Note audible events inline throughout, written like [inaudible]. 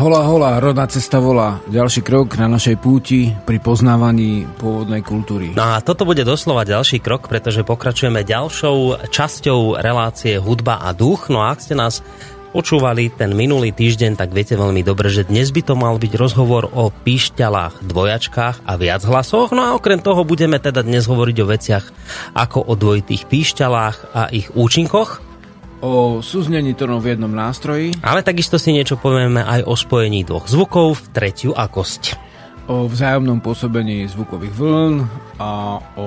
Hola, hola, rodná cesta volá. Ďalší krok na našej púti pri poznávaní pôvodnej kultúry. No a toto bude doslova ďalší krok, pretože pokračujeme ďalšou časťou relácie Hudba a duch. No a ak ste nás počúvali ten minulý týždeň, tak viete veľmi dobre, že dnes by to mal byť rozhovor o píšťalách, dvojačkách a viac hlasoch. No a okrem toho budeme teda dnes hovoriť o veciach ako o dvojitých píšťalách a ich účinkoch o súznení tónov v jednom nástroji. Ale takisto si niečo povieme aj o spojení dvoch zvukov v tretiu akosť. O vzájomnom pôsobení zvukových vln a o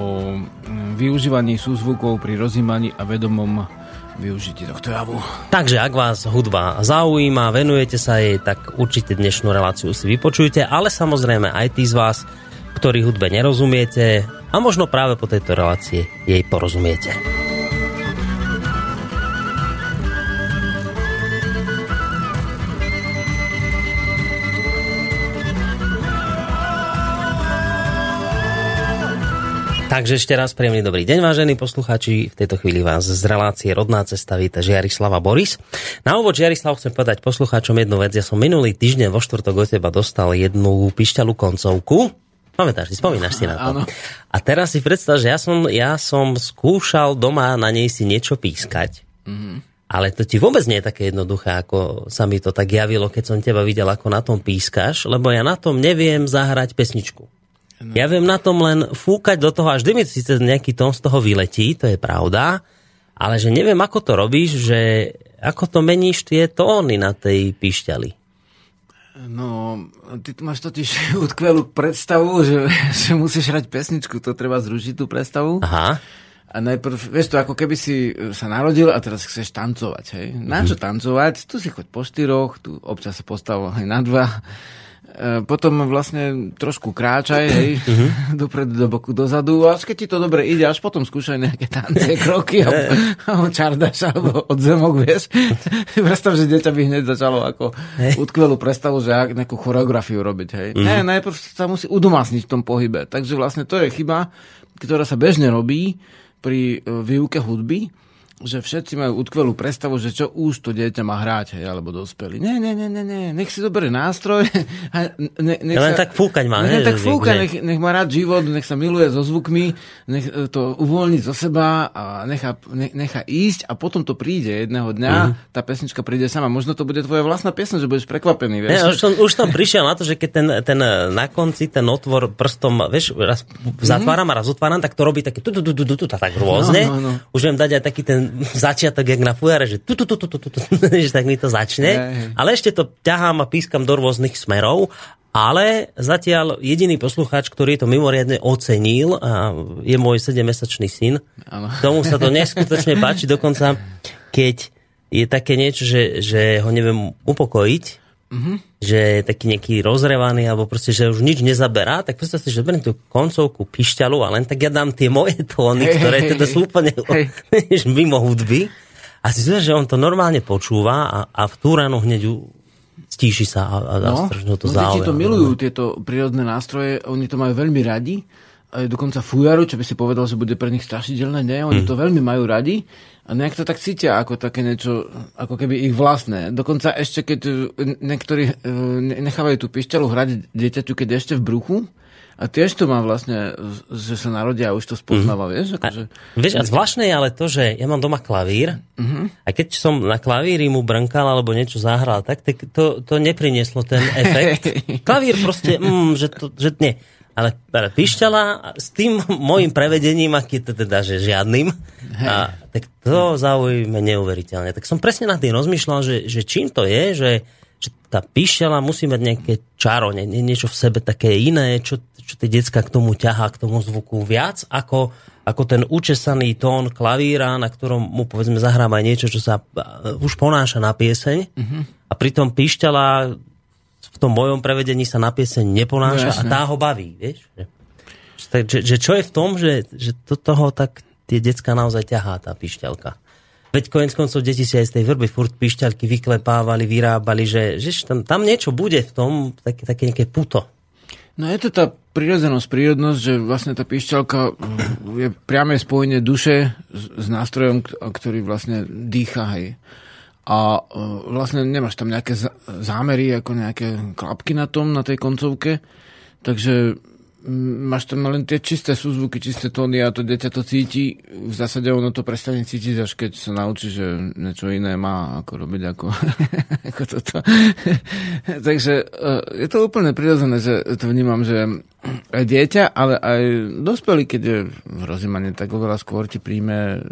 využívaní súzvukov pri rozímaní a vedomom využití tohto javu. Takže ak vás hudba zaujíma, venujete sa jej, tak určite dnešnú reláciu si vypočujte, ale samozrejme aj tí z vás, ktorí hudbe nerozumiete a možno práve po tejto relácii jej porozumiete. Takže ešte raz príjemný dobrý deň, vážení posluchači. V tejto chvíli vás z relácie Rodná cesta víta Žiarislava Boris. Na úvod Žiarislav chcem povedať poslucháčom jednu vec. Ja som minulý týždeň vo štvrtok od teba dostal jednu pišťalú koncovku. Pamätáš si, spomínaš si na to. Áno. A teraz si predstav, že ja som, ja som skúšal doma na nej si niečo pískať. Mm-hmm. Ale to ti vôbec nie je také jednoduché, ako sa mi to tak javilo, keď som teba videl, ako na tom pískaš, lebo ja na tom neviem zahrať pesničku. No. Ja viem na tom len fúkať do toho, až mi síce nejaký tón z toho vyletí, to je pravda, ale že neviem, ako to robíš, že ako to meníš tie tóny na tej píšťali. No, ty máš totiž [laughs] utkvelú predstavu, že, [laughs] že musíš hrať pesničku, to treba zrušiť tú predstavu. Aha. A najprv, vieš to, ako keby si sa narodil a teraz chceš tancovať, hej. Na čo tancovať? Tu si choď po štyroch, tu občas sa postav aj na dva potom vlastne trošku kráčaj, hej, uh-huh. [laughs] dopredu, do boku, dozadu a keď ti to dobre ide, až potom skúšaj nejaké tance, [laughs] kroky alebo čardaš, alebo odzemok, vieš. [laughs] Predstav, že dieťa by hneď začalo ako hey. utkvelú predstavu, že nejakú choreografiu robiť, hej. Uh-huh. Ne, najprv sa musí udomácniť v tom pohybe. Takže vlastne to je chyba, ktorá sa bežne robí pri e, výuke hudby, že všetci majú utkvelú predstavu, že čo už to dieťa má hrať, hej, alebo dospelí. Nie, nie, nie, nie, nie. nech si zoberie nástroj. A ne, nech len sa, tak fúkať má. Nech, tak fúka, nech, nech má rád život, nech sa miluje so zvukmi, nech e, to uvoľní zo seba a nechá, nech, nechá ísť a potom to príde jedného dňa, mm-hmm. tá pesnička príde sama. Možno to bude tvoja vlastná piesň, že budeš prekvapený. Vieš? Ja, už, som, už som prišiel na to, že keď ten, ten na konci ten otvor prstom, vieš, raz zatváram a raz otváram, tak to robí také tu, tu, tu, tu, tu, tu, tak rôzne. No, no, no. Už viem dať aj taký ten začiatok, jak na fujare, že tu, tu, tu, tu, tu, tu, [laughs] že tak mi to začne. Ale ešte to ťahám a pískam do rôznych smerov. Ale zatiaľ jediný poslucháč, ktorý to mimoriadne ocenil, a je môj 7-mesačný syn. Ano. Tomu sa to neskutočne páči, dokonca keď je také niečo, že, že ho neviem upokojiť, mm-hmm. že je taký nejaký rozrevaný, alebo proste, že už nič nezaberá, tak predstav si, že beriem tú koncovku pišťalu a len tak ja dám tie moje tóny, hey, ktoré hey, teda sú úplne hey. mimo hudby. A si že on to normálne počúva a, a v tú ránu hneď stíši sa a, a no, to no, Deti to milujú, tieto prírodné nástroje, oni to majú veľmi radi dokonca fujaru, čo by si povedal, že bude pre nich strašidelné, nie, oni mm. to veľmi majú radi a nejak to tak cítia ako také niečo, ako keby ich vlastné. Dokonca ešte keď e, niektorí e, nechávajú tú pišťalu hrať dieťaťu, keď ešte v bruchu, a tiež to má vlastne, že sa narodia a už to spoznáva, mm-hmm. vieš? Akože, a, vieš, a zvláštne je ale to, že ja mám doma klavír mm-hmm. a keď som na klavíri mu brnkal alebo niečo zahral, tak to, to neprinieslo ten [laughs] efekt. Klavír proste, mm, že, to, že nie ale, ale pišťala s tým môjim prevedením, aký to teda, že žiadnym, a, tak to zaujíme neuveriteľne. Tak som presne na tým rozmýšľal, že, že čím to je, že, že tá pišťala musí mať nejaké čaro, nie, niečo v sebe také iné, čo, čo tie decka k tomu ťahá, k tomu zvuku viac, ako, ako ten učesaný tón klavíra, na ktorom mu povedzme zahráme aj niečo, čo sa už ponáša na pieseň. Uh-huh. A pritom pišťala v tom mojom prevedení sa na pieseň neponáša no, a tá ho baví, vieš? Že, že, čo je v tom, že, že to toho tak tie decka naozaj ťahá, tá pišťalka. Veď konec koncov deti si aj z tej vrby furt pišťalky vyklepávali, vyrábali, že, že tam, tam niečo bude v tom, také, také nejaké puto. No je to tá prírodzenosť, prírodnosť, že vlastne tá pišťalka je priame spojenie duše s, s nástrojom, ktorý vlastne dýcha, hej. A uh, vlastne nemáš tam nejaké zámery, ako nejaké klapky na tom, na tej koncovke, takže máš tam len tie čisté súzvuky, čisté tóny a to dieťa to cíti. V zásade ono to prestane cítiť, až keď sa naučí, že niečo iné má ako robiť ako, [laughs] ako toto. [laughs] Takže uh, je to úplne prirodzené, že to vnímam, že aj dieťa, ale aj dospelý, keď je v rozímaní, tak oveľa skôr ti príjme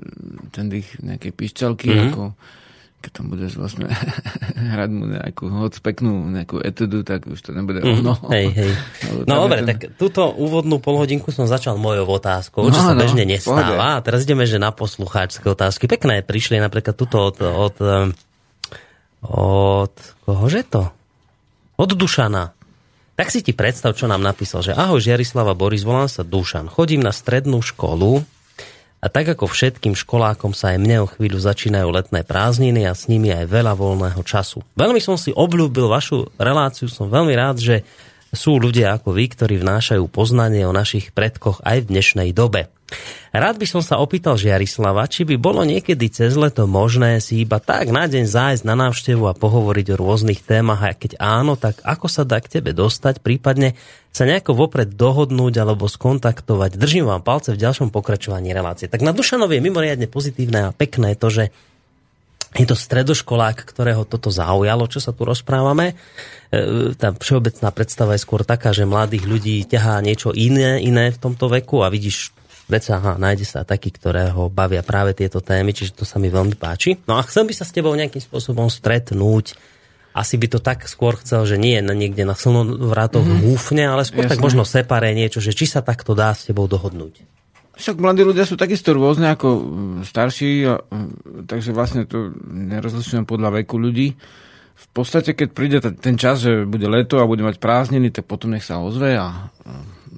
ten dých nejakej pišťalky, mm-hmm. ako keď tam budeš vlastne [laughs] hrať mu nejakú hoc peknú nejakú etudu, tak už to nebude mm, ono. Hej, hej. [laughs] No dobre, ten... tak túto úvodnú polhodinku som začal mojou otázkou, no, čo sa no, bežne nestáva. A teraz ideme, že na poslucháčské otázky. Pekné prišli napríklad tuto od, od, od kohože to? Od Dušana. Tak si ti predstav, čo nám napísal, že ahoj Žiarislava Boris, volám sa Dušan. Chodím na strednú školu, a tak ako všetkým školákom sa aj mne o chvíľu začínajú letné prázdniny a s nimi aj veľa voľného času. Veľmi som si obľúbil vašu reláciu, som veľmi rád, že sú ľudia ako vy, ktorí vnášajú poznanie o našich predkoch aj v dnešnej dobe. Rád by som sa opýtal Žiarislava, či by bolo niekedy cez leto možné si iba tak na deň zájsť na návštevu a pohovoriť o rôznych témach a keď áno, tak ako sa dá k tebe dostať, prípadne sa nejako vopred dohodnúť alebo skontaktovať. Držím vám palce v ďalšom pokračovaní relácie. Tak na Dušanovi je mimoriadne pozitívne a pekné to, že je to stredoškolák, ktorého toto zaujalo, čo sa tu rozprávame. E, tá všeobecná predstava je skôr taká, že mladých ľudí ťahá niečo iné, iné v tomto veku a vidíš vec, aha, nájde sa taký, ktorého bavia práve tieto témy, čiže to sa mi veľmi páči. No a chcem by sa s tebou nejakým spôsobom stretnúť, asi by to tak skôr chcel, že nie na niekde na slnovrátoch mm-hmm. húfne, ale skôr Jasne. tak možno separé niečo, že či sa takto dá s tebou dohodnúť. Však mladí ľudia sú takisto rôzne ako mm, starší, a, mm, takže vlastne to nerozlišujem podľa veku ľudí. V podstate, keď príde ten čas, že bude leto a bude mať prázdniny, tak potom nech sa ozve a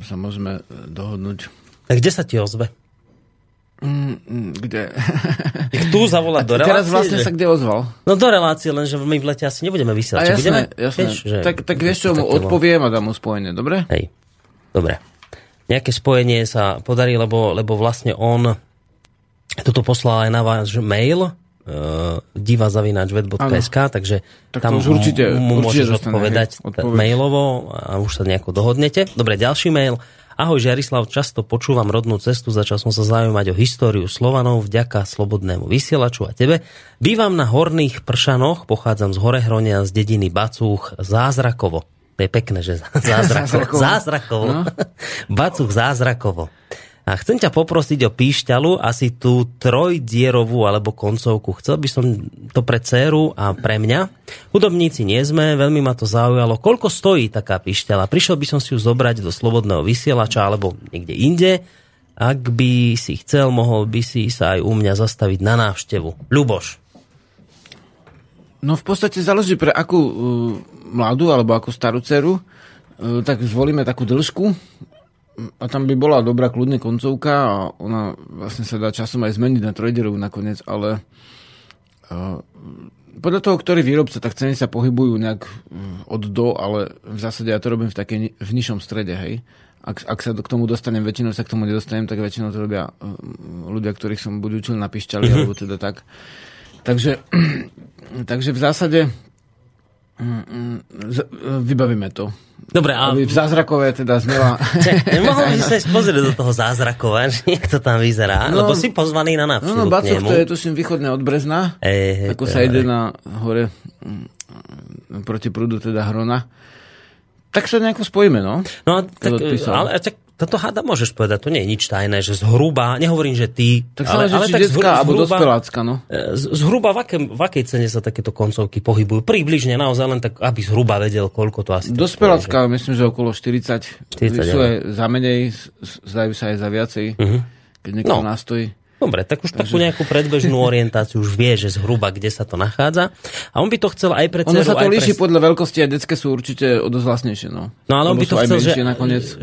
sa môžeme dohodnúť. Tak kde sa ti ozve? Mm, kde? [laughs] tu zavolať do relácie? Teraz vlastne že... sa kde ozval? No do relácie, lenže my v lete asi nebudeme vysielať. A jasné, budeme? jasné. Vieš, že... Tak, tak vieš čo, mu odpoviem a dám mu spojenie, dobre? Hej, dobre. Nejaké spojenie sa podarí, lebo, lebo vlastne on toto poslal aj na váš mail, uh, divazavináčvet.sk, takže tak tam určite, mu, môžeš odpovedať hej, mailovo a už sa nejako dohodnete. Dobre, ďalší mail. Ahoj Žiarislav, často počúvam rodnú cestu, začal som sa zaujímať o históriu Slovanov vďaka slobodnému vysielaču a tebe. Bývam na Horných Pršanoch, pochádzam z Horehronia z dediny Bacúch Zázrakovo. To je pekné, že [laughs] Zázrakovo. Zázrakovo. No. [laughs] Bacúch Zázrakovo. A chcem ťa poprosiť o píšťalu, asi tú trojdierovú alebo koncovku. Chcel by som to pre dceru a pre mňa. Hudobníci nie sme, veľmi ma to zaujalo. Koľko stojí taká píšťala? Prišiel by som si ju zobrať do slobodného vysielača alebo niekde inde. Ak by si chcel, mohol by si sa aj u mňa zastaviť na návštevu. Ľuboš. No v podstate záleží pre akú uh, mladú alebo akú starú dceru. Uh, tak zvolíme takú dĺžku a tam by bola dobrá kľudne koncovka a ona vlastne sa dá časom aj zmeniť na trojderovú nakoniec, ale uh, podľa toho, ktorý výrobca, tak ceny sa pohybujú nejak od do, ale v zásade ja to robím v takej v nižšom strede, hej. Ak, ak sa k tomu dostanem, väčšinou sa k tomu nedostanem, tak väčšinou to robia ľudia, ktorých som buď učil na pišťali, mm-hmm. [laughs] alebo teda tak. Takže, [clears throat] takže v zásade Mm, mm, vybavíme to. Dobre, a... Aby v zázrakové teda znela... [laughs] Nemohol by sa pozrieť do toho zázrakova, že jak to tam vyzerá? No, Lebo si pozvaný na návštevu No, no Bacov, to je tuším východné od Brezna. Ej, ako sa ide na hore mm, proti prúdu teda Hrona. Tak sa nejako spojíme, no. No, tak, ale tak toto hada môžeš povedať, to nie je nič tajné, že zhruba, nehovorím, že ty, tak ale, ale tak zhruba, alebo dospelácka, no. E, zhruba v, aké, v akej cene sa takéto koncovky pohybujú? Približne naozaj len tak, aby zhruba vedel, koľko to asi... Dospelácka, myslím, že okolo 40. 40 sú aj za menej, zdajú sa aj za viacej, uh-huh. keď niekto no. nastojí. Dobre, tak už Takže... takú nejakú predbežnú orientáciu už vie, že zhruba kde sa to nachádza. A on by to chcel aj pre Ono sa to líši pre... podľa veľkosti a detské sú určite o dosť vlastnejšie. No, no ale on by to chcel, že,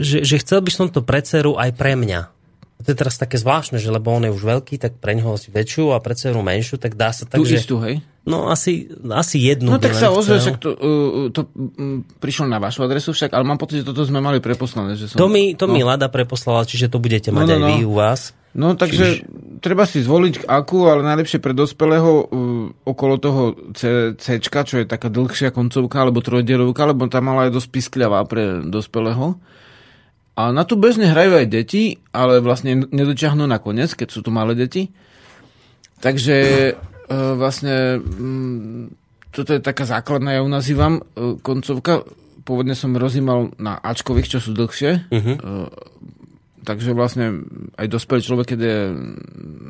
že, že, chcel by som to pre dceru aj pre mňa. To je teraz také zvláštne, že lebo on je už veľký, tak pre neho asi väčšiu a pre dceru menšiu, tak dá sa tak, Tu že... istú, hej? No asi, asi jednu. No tak sa ozve, však to, uh, to um, prišlo na vašu adresu však, ale mám pocit, že toto sme mali preposlané. Že som... To mi, to no. mi Lada preposlala, čiže to budete mať no, no, aj vy no. u vás. No takže Čiže... treba si zvoliť akú, ale najlepšie pre dospelého uh, okolo toho C, C, čo je taká dlhšia koncovka, alebo trojdierovka, lebo tá mala je dosť piskľavá pre dospelého. A na tu bežne hrajú aj deti, ale vlastne nedočiahnú na koniec, keď sú tu malé deti. Takže e, vlastne mm, toto je taká základná, ja ju nazývam, e, koncovka. Pôvodne som rozímal na Ačkových, čo sú dlhšie. Uh-huh. Takže vlastne aj dospelý človek, keď je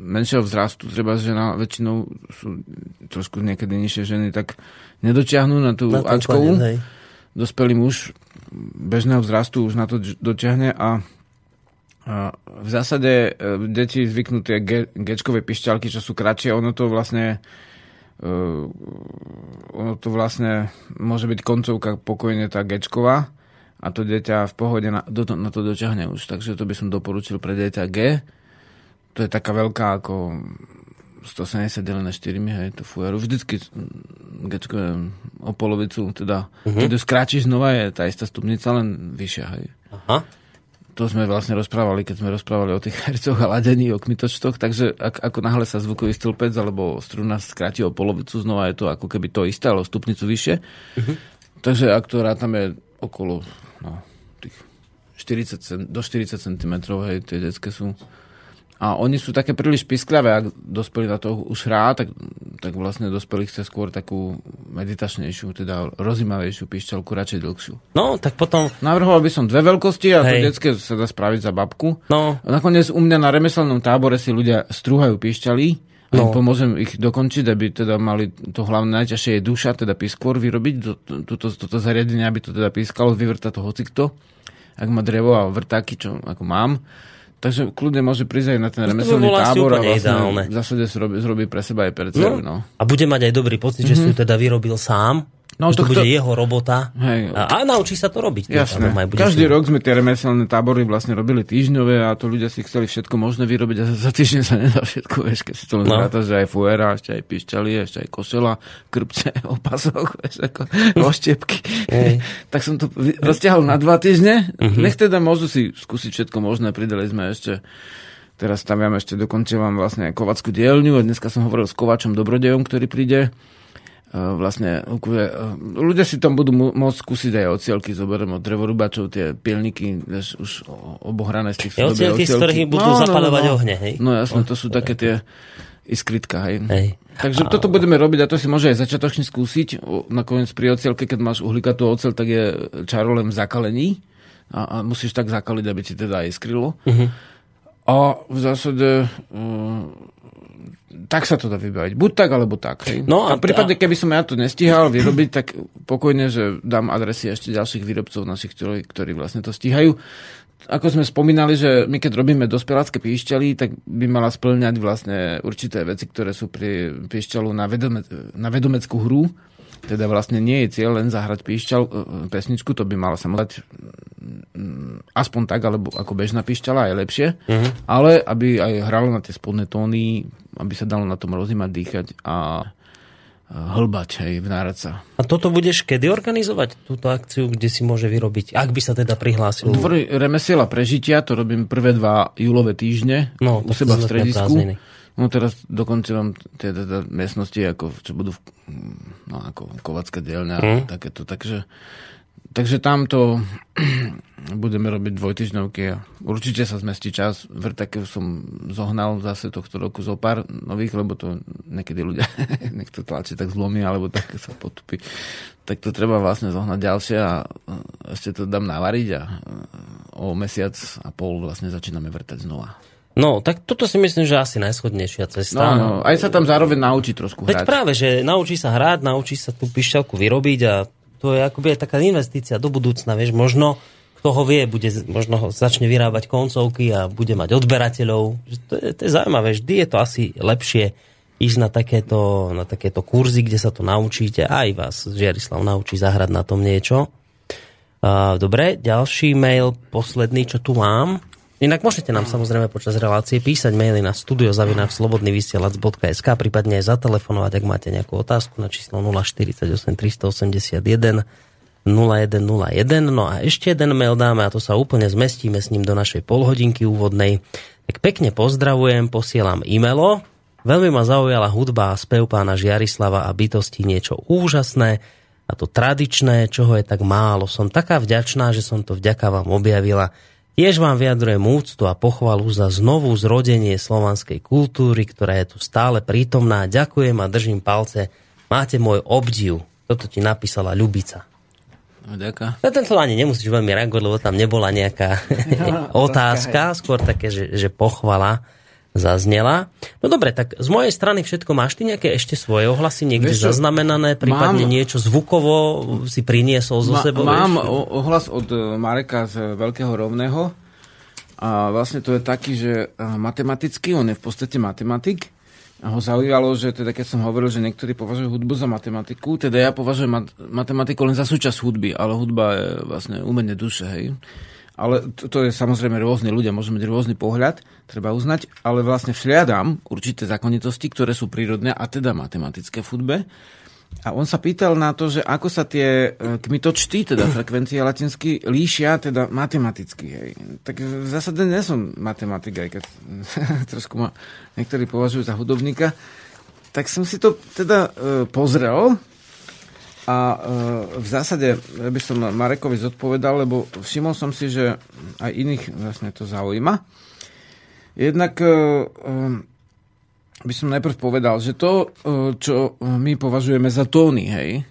menšieho vzrastu, treba žena, väčšinou sú trošku niekedy nižšie ženy, tak nedočiahnú na tú na Ačkovú. Dospelý muž bežného vzrastu už na to dotiahne a, v zásade e, deti zvyknú tie ge, gečkové pišťalky, čo sú kratšie, ono to vlastne uh, ono to vlastne môže byť koncovka pokojne tá gečková a to dieťa v pohode na, do, na to doťahne už. Takže to by som doporučil pre dieťa G. To je taká veľká ako 170 delené 4, hej, to fujaru. Vždycky Gčko je o polovicu, teda uh-huh. keď ju skráčiš znova, je tá istá stupnica, len vyššia, hej. Aha. To sme vlastne rozprávali, keď sme rozprávali o tých hercoch a ladení, o kmitočtoch, takže ak, ako náhle sa zvukový stĺpec alebo struna skráti o polovicu, znova je to ako keby to isté, ale o stupnicu vyššie. Uh-huh. Takže ak to rátame okolo no, tých 40, do 40 cm, hej, tie detské sú a oni sú také príliš pisklavé, ak dospelý na to už hrá, tak, tak vlastne dospelý chce skôr takú meditačnejšiu, teda rozimavejšiu pišťalku, radšej dlhšiu. No, tak potom... Navrhoval by som dve veľkosti a Hej. to detské sa dá spraviť za babku. No. A nakoniec u mňa na remeselnom tábore si ľudia strúhajú pišťaly, No. pomôžem ich dokončiť, aby teda mali to hlavne najťažšie je duša, teda piskôr vyrobiť, to, toto, toto zariadenie, aby to teda pískalo, vyvrta to hocikto, ak má drevo a vrtáky, čo ako mám Takže kľudne môže prísť aj na ten remeselný tábor a vlastne v zásade zrobí, zrobí pre seba aj pre no. no. A bude mať aj dobrý pocit, mm-hmm. že si ju teda vyrobil sám No, to bude jeho robota hej, a, a naučí sa to robiť. Jasné. Každý rok sme tie remeselné tábory vlastne robili týždňové a to ľudia si chceli všetko možné vyrobiť a za týždeň sa nedá všetko, vieš, keď si to len no. zráta, že aj fuera, ešte aj pišťali, ešte aj kosela, krpce, [laughs] opasok, vieš, ako oštiepky. [laughs] tak som to rozťahol na dva týždne. Uh-huh. Nech teda môžu si skúsiť všetko možné, pridali sme ešte Teraz staviam ešte, dokončujem vlastne kovackú dielňu a dneska som hovoril s Kovačom Dobrodejom, ktorý príde vlastne e, ľudia si tam budú môcť skúsiť aj ocielky, zoberiem od drevorúbačov tie pielniky, vieš, už obohrané z tých ja, ocielky, z ktorých budú no, zapalovať no, no, ohne, hej? No jasne, to sú také tie iskritka, hej. hej. Takže a... toto budeme robiť a to si môže aj začiatočne skúsiť. Nakoniec pri ocielke, keď máš uhlikatú ocel, tak je čaro len v zakalení a, a musíš tak zakaliť, aby ti teda aj skrylo. Uh-huh. A v zásade uh, tak sa to dá vybaviť. Buď tak, alebo tak. Hej. No a, a prípadne, keby som ja to nestihal vyrobiť, tak pokojne, že dám adresy ešte ďalších výrobcov našich, ktorí, ktorí vlastne to stíhajú. Ako sme spomínali, že my keď robíme dospelácké píšťaly, tak by mala splňať vlastne určité veci, ktoré sú pri píšťalu na, vedome, na vedomeckú hru. Teda vlastne nie je cieľ len zahrať píšťal, e, pesničku, to by mala sa mať mm, aspoň tak, alebo ako bežná píšťala je lepšie, uh-huh. ale aby aj hralo na tie spodné tóny, aby sa dalo na tom rozímať, dýchať a hlbať, hej, vnárať sa. A toto budeš kedy organizovať, túto akciu, kde si môže vyrobiť, ak by sa teda prihlásil? Dvor remesiela prežitia, to robím prvé dva júlové týždne no, u seba v stredisku. No teraz dokonca mám tie teda miestnosti, ako, čo budú v, no, ako Kovacká dielňa mm. takéto, takže Takže tamto [clears throat] budeme robiť dvojtyžňovky a určite sa zmestí čas. Vrtakev som zohnal zase tohto roku zo pár nových, lebo to niekedy ľudia [laughs] niekto tlačí tak zlomí alebo tak sa potupí. Tak to treba vlastne zohnať ďalšie a ešte to dám navariť a o mesiac a pol vlastne začíname vrtať znova. No, tak toto si myslím, že asi najschodnejšia cesta. No, no, aj sa tam zároveň naučí trošku hrať. Veď práve, že naučí sa hrať, naučí sa tú pišťalku vyrobiť a to je akoby aj taká investícia do budúcna, vieš, možno kto ho vie, bude, možno ho začne vyrábať koncovky a bude mať odberateľov. To je, to je zaujímavé, vždy je to asi lepšie ísť na takéto, na takéto kurzy, kde sa to naučíte. Aj vás Žiarislav naučí zahrať na tom niečo. Uh, dobre, ďalší mail, posledný, čo tu mám. Inak môžete nám samozrejme počas relácie písať maily na studiozavináčslobodnyvysielac.sk prípadne aj zatelefonovať, ak máte nejakú otázku na číslo 048 381 0101. No a ešte jeden mail dáme a to sa úplne zmestíme s ním do našej polhodinky úvodnej. Tak pekne pozdravujem, posielam e-mailo Veľmi ma zaujala hudba a spev pána Žiarislava a bytosti niečo úžasné a to tradičné, čoho je tak málo. Som taká vďačná, že som to vďaka vám objavila. Tiež vám vyjadrujem úctu a pochvalu za znovu zrodenie slovanskej kultúry, ktorá je tu stále prítomná. Ďakujem a držím palce. Máte môj obdiv. Toto ti napísala Ľubica. No. Na tento ani nemusíš veľmi reagovať, lebo tam nebola nejaká [laughs] [laughs] otázka, skôr také, že, že pochvala zaznela. No dobre, tak z mojej strany všetko. Máš ty nejaké ešte svoje ohlasy niekde vieš, zaznamenané, prípadne mám, niečo zvukovo si priniesol zo ma, sebou? Mám vieš? ohlas od e, Mareka z Veľkého rovného. A vlastne to je taký, že e, matematický, on je v podstate matematik. A ho zaujímalo, že teda keď som hovoril, že niektorí považujú hudbu za matematiku, teda ja považujem mat- matematiku len za súčasť hudby, ale hudba je vlastne umenie duše, hej. Ale to, to je samozrejme rôzne ľudia, môžu mať rôzny pohľad, treba uznať, ale vlastne všliadam určité zákonitosti, ktoré sú prírodné a teda matematické v hudbe. A on sa pýtal na to, že ako sa tie e, kmitočty, teda [clears throat] frekvencie latinsky, líšia teda matematicky. Hej. Tak v zásade nie som matematik, aj keď [laughs] trošku ma niektorí považujú za hudobníka. Tak som si to teda e, pozrel a e, v zásade by som Marekovi zodpovedal, lebo všimol som si, že aj iných vlastne to zaujíma. Jednak e, e, by som najprv povedal, že to, čo my považujeme za tóny, hej,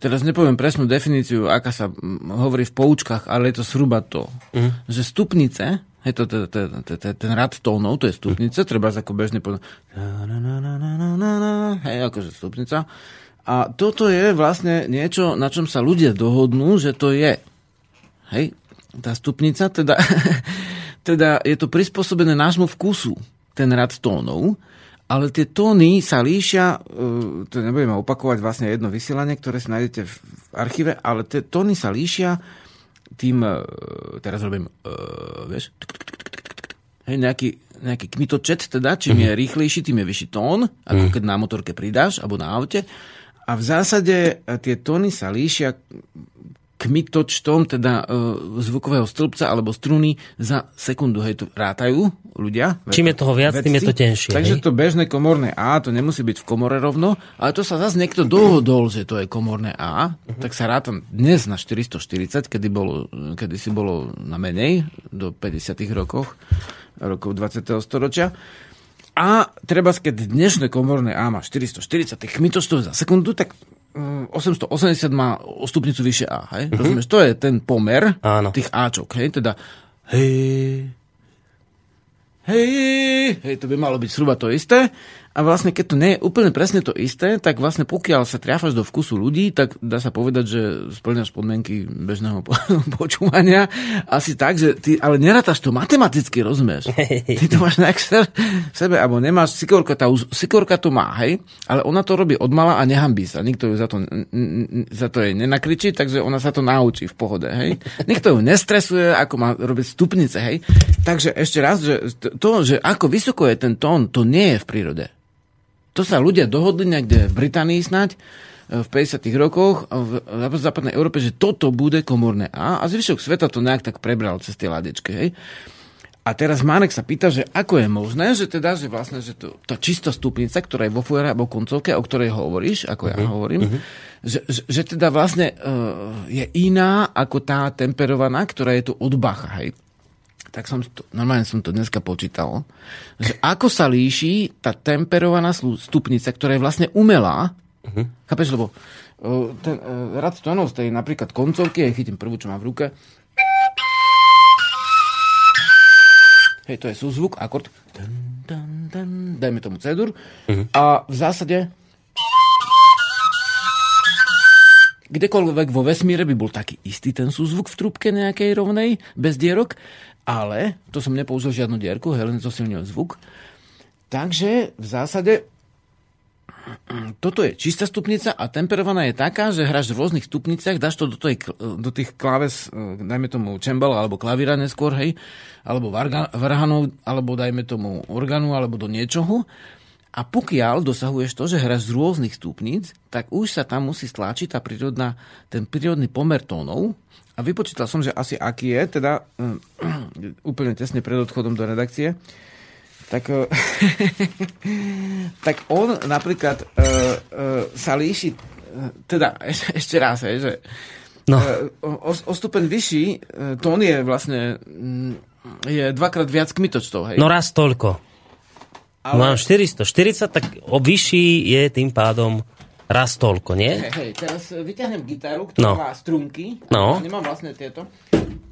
teraz nepoviem presnú definíciu, aká sa hovorí v poučkách, ale je to zhruba to, mm. že stupnice, hej, to, to, to, to, to, ten rad tónov, to je stupnice, mm. treba ako bežne povedať, hej, akože stupnica, a toto je vlastne niečo, na čom sa ľudia dohodnú, že to je. Hej, tá stupnica, teda, [laughs] teda je to prispôsobené nášmu vkusu, ten rad tónov, ale tie tóny sa líšia, e, to nebudeme opakovať vlastne jedno vysielanie, ktoré si nájdete v archíve, ale tie tóny sa líšia tým, e, teraz robím, uh, vieš, hej, nejaký, nejaký kmitočet, teda, čím je rýchlejší, tým je vyšší tón, ako mm. keď na motorke pridáš, alebo na aute. A v zásade e, tie tóny sa líšia kmitočtom, teda e, zvukového stĺpca alebo struny za sekundu. Hej, to rátajú ľudia. Čím je toho viac, vedci. tým je to tenšie. Takže hej? to bežné komorné A, to nemusí byť v komore rovno, ale to sa zase niekto dohodol, že to je komorné A, uh-huh. tak sa ráta dnes na 440, kedy, bolo, kedy si bolo na menej, do 50 rokoch, rokov 20. storočia. A treba, keď dnešné komorné A má 440 kmitočtov za sekundu, tak 880 mm, má o stupnicu vyššie A. Hej? Uh-huh. Rozumieš? To je ten pomer Áno. tých Ačok. Hej? Teda hej, hej, hej, to by malo byť zhruba to isté. A vlastne, keď to nie je úplne presne to isté, tak vlastne pokiaľ sa triafaš do vkusu ľudí, tak dá sa povedať, že splňaš podmienky bežného [laughs] počúvania. Asi tak, že ty ale nerátaš to matematicky, rozumieš? [laughs] Ty to máš nejak v sebe, alebo nemáš, Sikorka, tá, Sikorka to má, hej? Ale ona to robí od mala a nehambí sa. Nikto ju za to, za to jej nenakričí, takže ona sa to naučí v pohode, hej? Nikto ju nestresuje, ako má robiť stupnice, hej? Takže ešte raz, že to, že ako vysoko je ten tón, to nie je v prírode. To sa ľudia dohodli niekde v Británii snať e, v 50 rokoch v západnej Európe, že toto bude komorné A a zvyšok sveta to nejak tak prebral cez tie ladečky. Hej. A teraz Marek sa pýta, že ako je možné, že teda, že vlastne, že to, tá čistá stupnica, ktorá je vo fujare alebo koncovke, o ktorej hovoríš, ako ja uh-huh. hovorím, uh-huh. Že, že, že teda vlastne uh, je iná ako tá temperovaná, ktorá je tu od Bacha, hej tak som to, normálne som to dneska počítal, že ako sa líši tá temperovaná stupnica, ktorá je vlastne umelá, uh-huh. chápeš, lebo uh, ten uh, rad tónov z tej napríklad koncovky, ja chytím prvú, čo mám v ruke, hej, to je súzvuk, akord, dun, dun, dun, dajme tomu cedur, uh-huh. a v zásade kdekoľvek vo vesmíre by bol taký istý ten súzvuk v trúbke nejakej rovnej, bez dierok, ale to som nepoužil žiadnu dierku, len zosilňujem zvuk. Takže v zásade toto je čistá stupnica a temperovaná je taká, že hráš v rôznych stupniciach, dáš to do, tej, do tých kláves, e, dajme tomu čembala alebo klavíra neskôr, hej, alebo varhanov, alebo dajme tomu organu, alebo do niečoho. A pokiaľ dosahuješ to, že hráš z rôznych stupníc, tak už sa tam musí stlačiť tá prírodná, ten prírodný pomer tónov, a vypočítal som, že asi aký je, teda um, [clears throat] úplne tesne pred odchodom do redakcie. Tak, e, [laughs] tak on napríklad uh, uh, sa líši, teda ešte, [laughs] ešte raz, hej, že no. uh, o, o stupeň vyšší, uh, tón je vlastne mm, je dvakrát viac kmitočtov, hej. No raz toľko. Ale... Mám 440, tak o vyšší je tým pádom raz toľko, nie? Hej, hej, teraz vyťahnem gitaru, ktorá no. má strunky. No. Nemám vlastne tieto.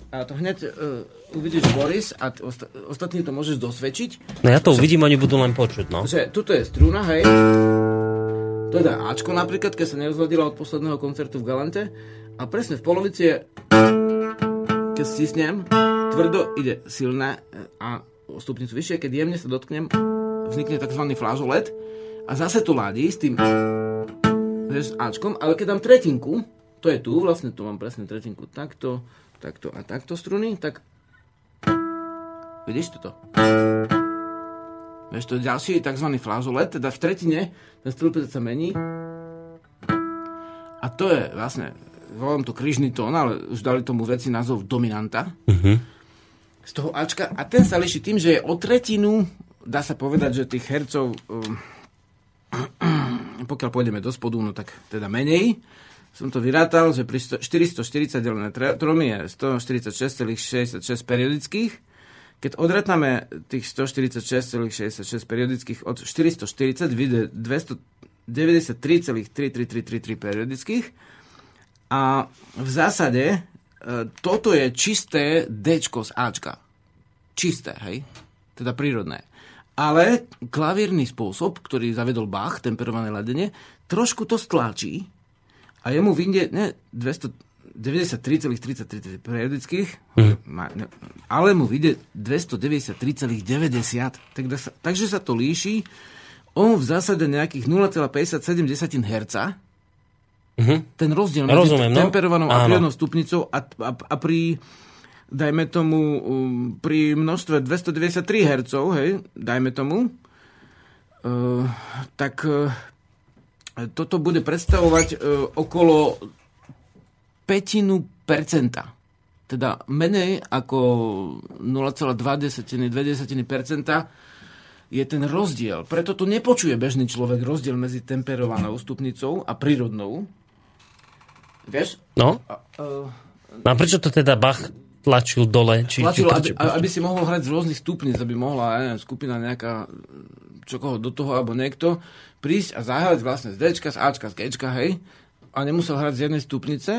A to hneď uh, uvidíš Boris a osta- ostatní to môžeš dosvedčiť. No ja to uvidím, oni budú len počuť, no. Že tuto je struna, hej. Teda Ačko napríklad, keď sa neozladila od posledného koncertu v Galante. A presne v polovici je, keď stisnem, tvrdo ide silné a o stupnicu vyššie, keď jemne sa dotknem, vznikne tzv. flážolet a zase to ladí s tým vieš, Ačkom, ale keď dám tretinku, to je tu, vlastne tu mám presne tretinku, takto, takto a takto struny, tak vidíš toto? Vieš, to je ďalší tzv. flážolet, teda v tretine ten stĺpec sa mení a to je vlastne, volám to krížny tón, ale už dali tomu veci názov dominanta. Uh-huh. Z toho Ačka. A ten sa liší tým, že je o tretinu, dá sa povedať, že tých hercov, um, [clears throat] pokiaľ pôjdeme do spodu, no tak teda menej som to vyrátal, že pri 440 delené tromi je 146,66 periodických. Keď odratnáme tých 146,66 periodických od 440, vyjde 293,33333 periodických. A v zásade e, toto je čisté D z Ačka. Čisté, hej? Teda prírodné. Ale klavírny spôsob, ktorý zavedol Bach, temperované ladenie, trošku to stláčí a jemu vyjde ne 293,33 periodických, mm. ale mu vyjde 293,90. Tak sa, takže sa to líši. On v zásade nejakých 0,57 Hz. Mm-hmm. Ten rozdiel medzi Rozumiem, no? temperovanou a prírodnou stupnicou a, a, a pri dajme tomu um, pri množstve 293 Hz, hej, dajme tomu, uh, tak uh, toto bude predstavovať e, okolo petinu percenta. Teda menej ako 0,2 percenta je ten rozdiel. Preto to nepočuje bežný človek rozdiel medzi temperovanou stupnicou a prírodnou. Vieš? No. A, uh, a prečo to teda Bach tlačil dole? Či, tlačil, či, či, aby, aby si mohol hrať z rôznych stupnic, aby mohla neviem, skupina nejaká čokoho do toho alebo niekto prísť a zahrať vlastne z Dčka, z Ačka, z Gčka, hej, a nemusel hrať z jednej stupnice,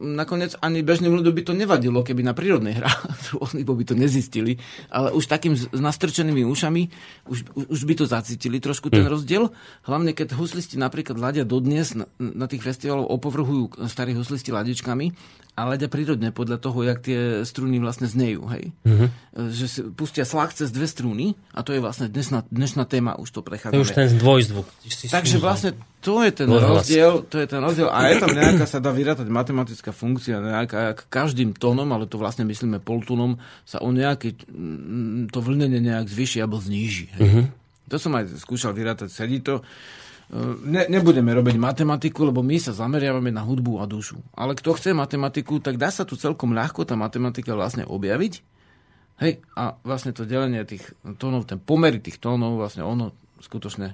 nakoniec ani bežným ľuďom by to nevadilo, keby na prírodnej hra [laughs] rôznych by to nezistili, ale už takým s nastrčenými ušami už, už by to zacítili trošku ten mm. rozdiel. Hlavne keď huslisti napríklad ladia dodnes na, na tých festivaloch opovrhujú starí huslisti ladičkami a ladia prírodne podľa toho, jak tie struny vlastne znejú. Hej? Mm-hmm. Že si pustia slach cez dve struny a to je vlastne dnešná, dnešná téma, už to prechádza. To už ten dvojzvuk. Takže vlastne to je ten rozdiel, to je ten rozdiel a je tam nejaká, sa dá vyrátať matematická funkcia nejaká, každým tónom, ale to vlastne myslíme poltónom, sa o nejaký, mm, to vlnenie nejak zvyši alebo zníži. Hej. Uh-huh. To som aj skúšal vyrátať, sedí to. E, ne, nebudeme robiť matematiku, lebo my sa zameriavame na hudbu a dušu. Ale kto chce matematiku, tak dá sa tu celkom ľahko tá matematika vlastne objaviť. Hej, a vlastne to delenie tých tónov, ten pomery tých tónov, vlastne ono skutočne,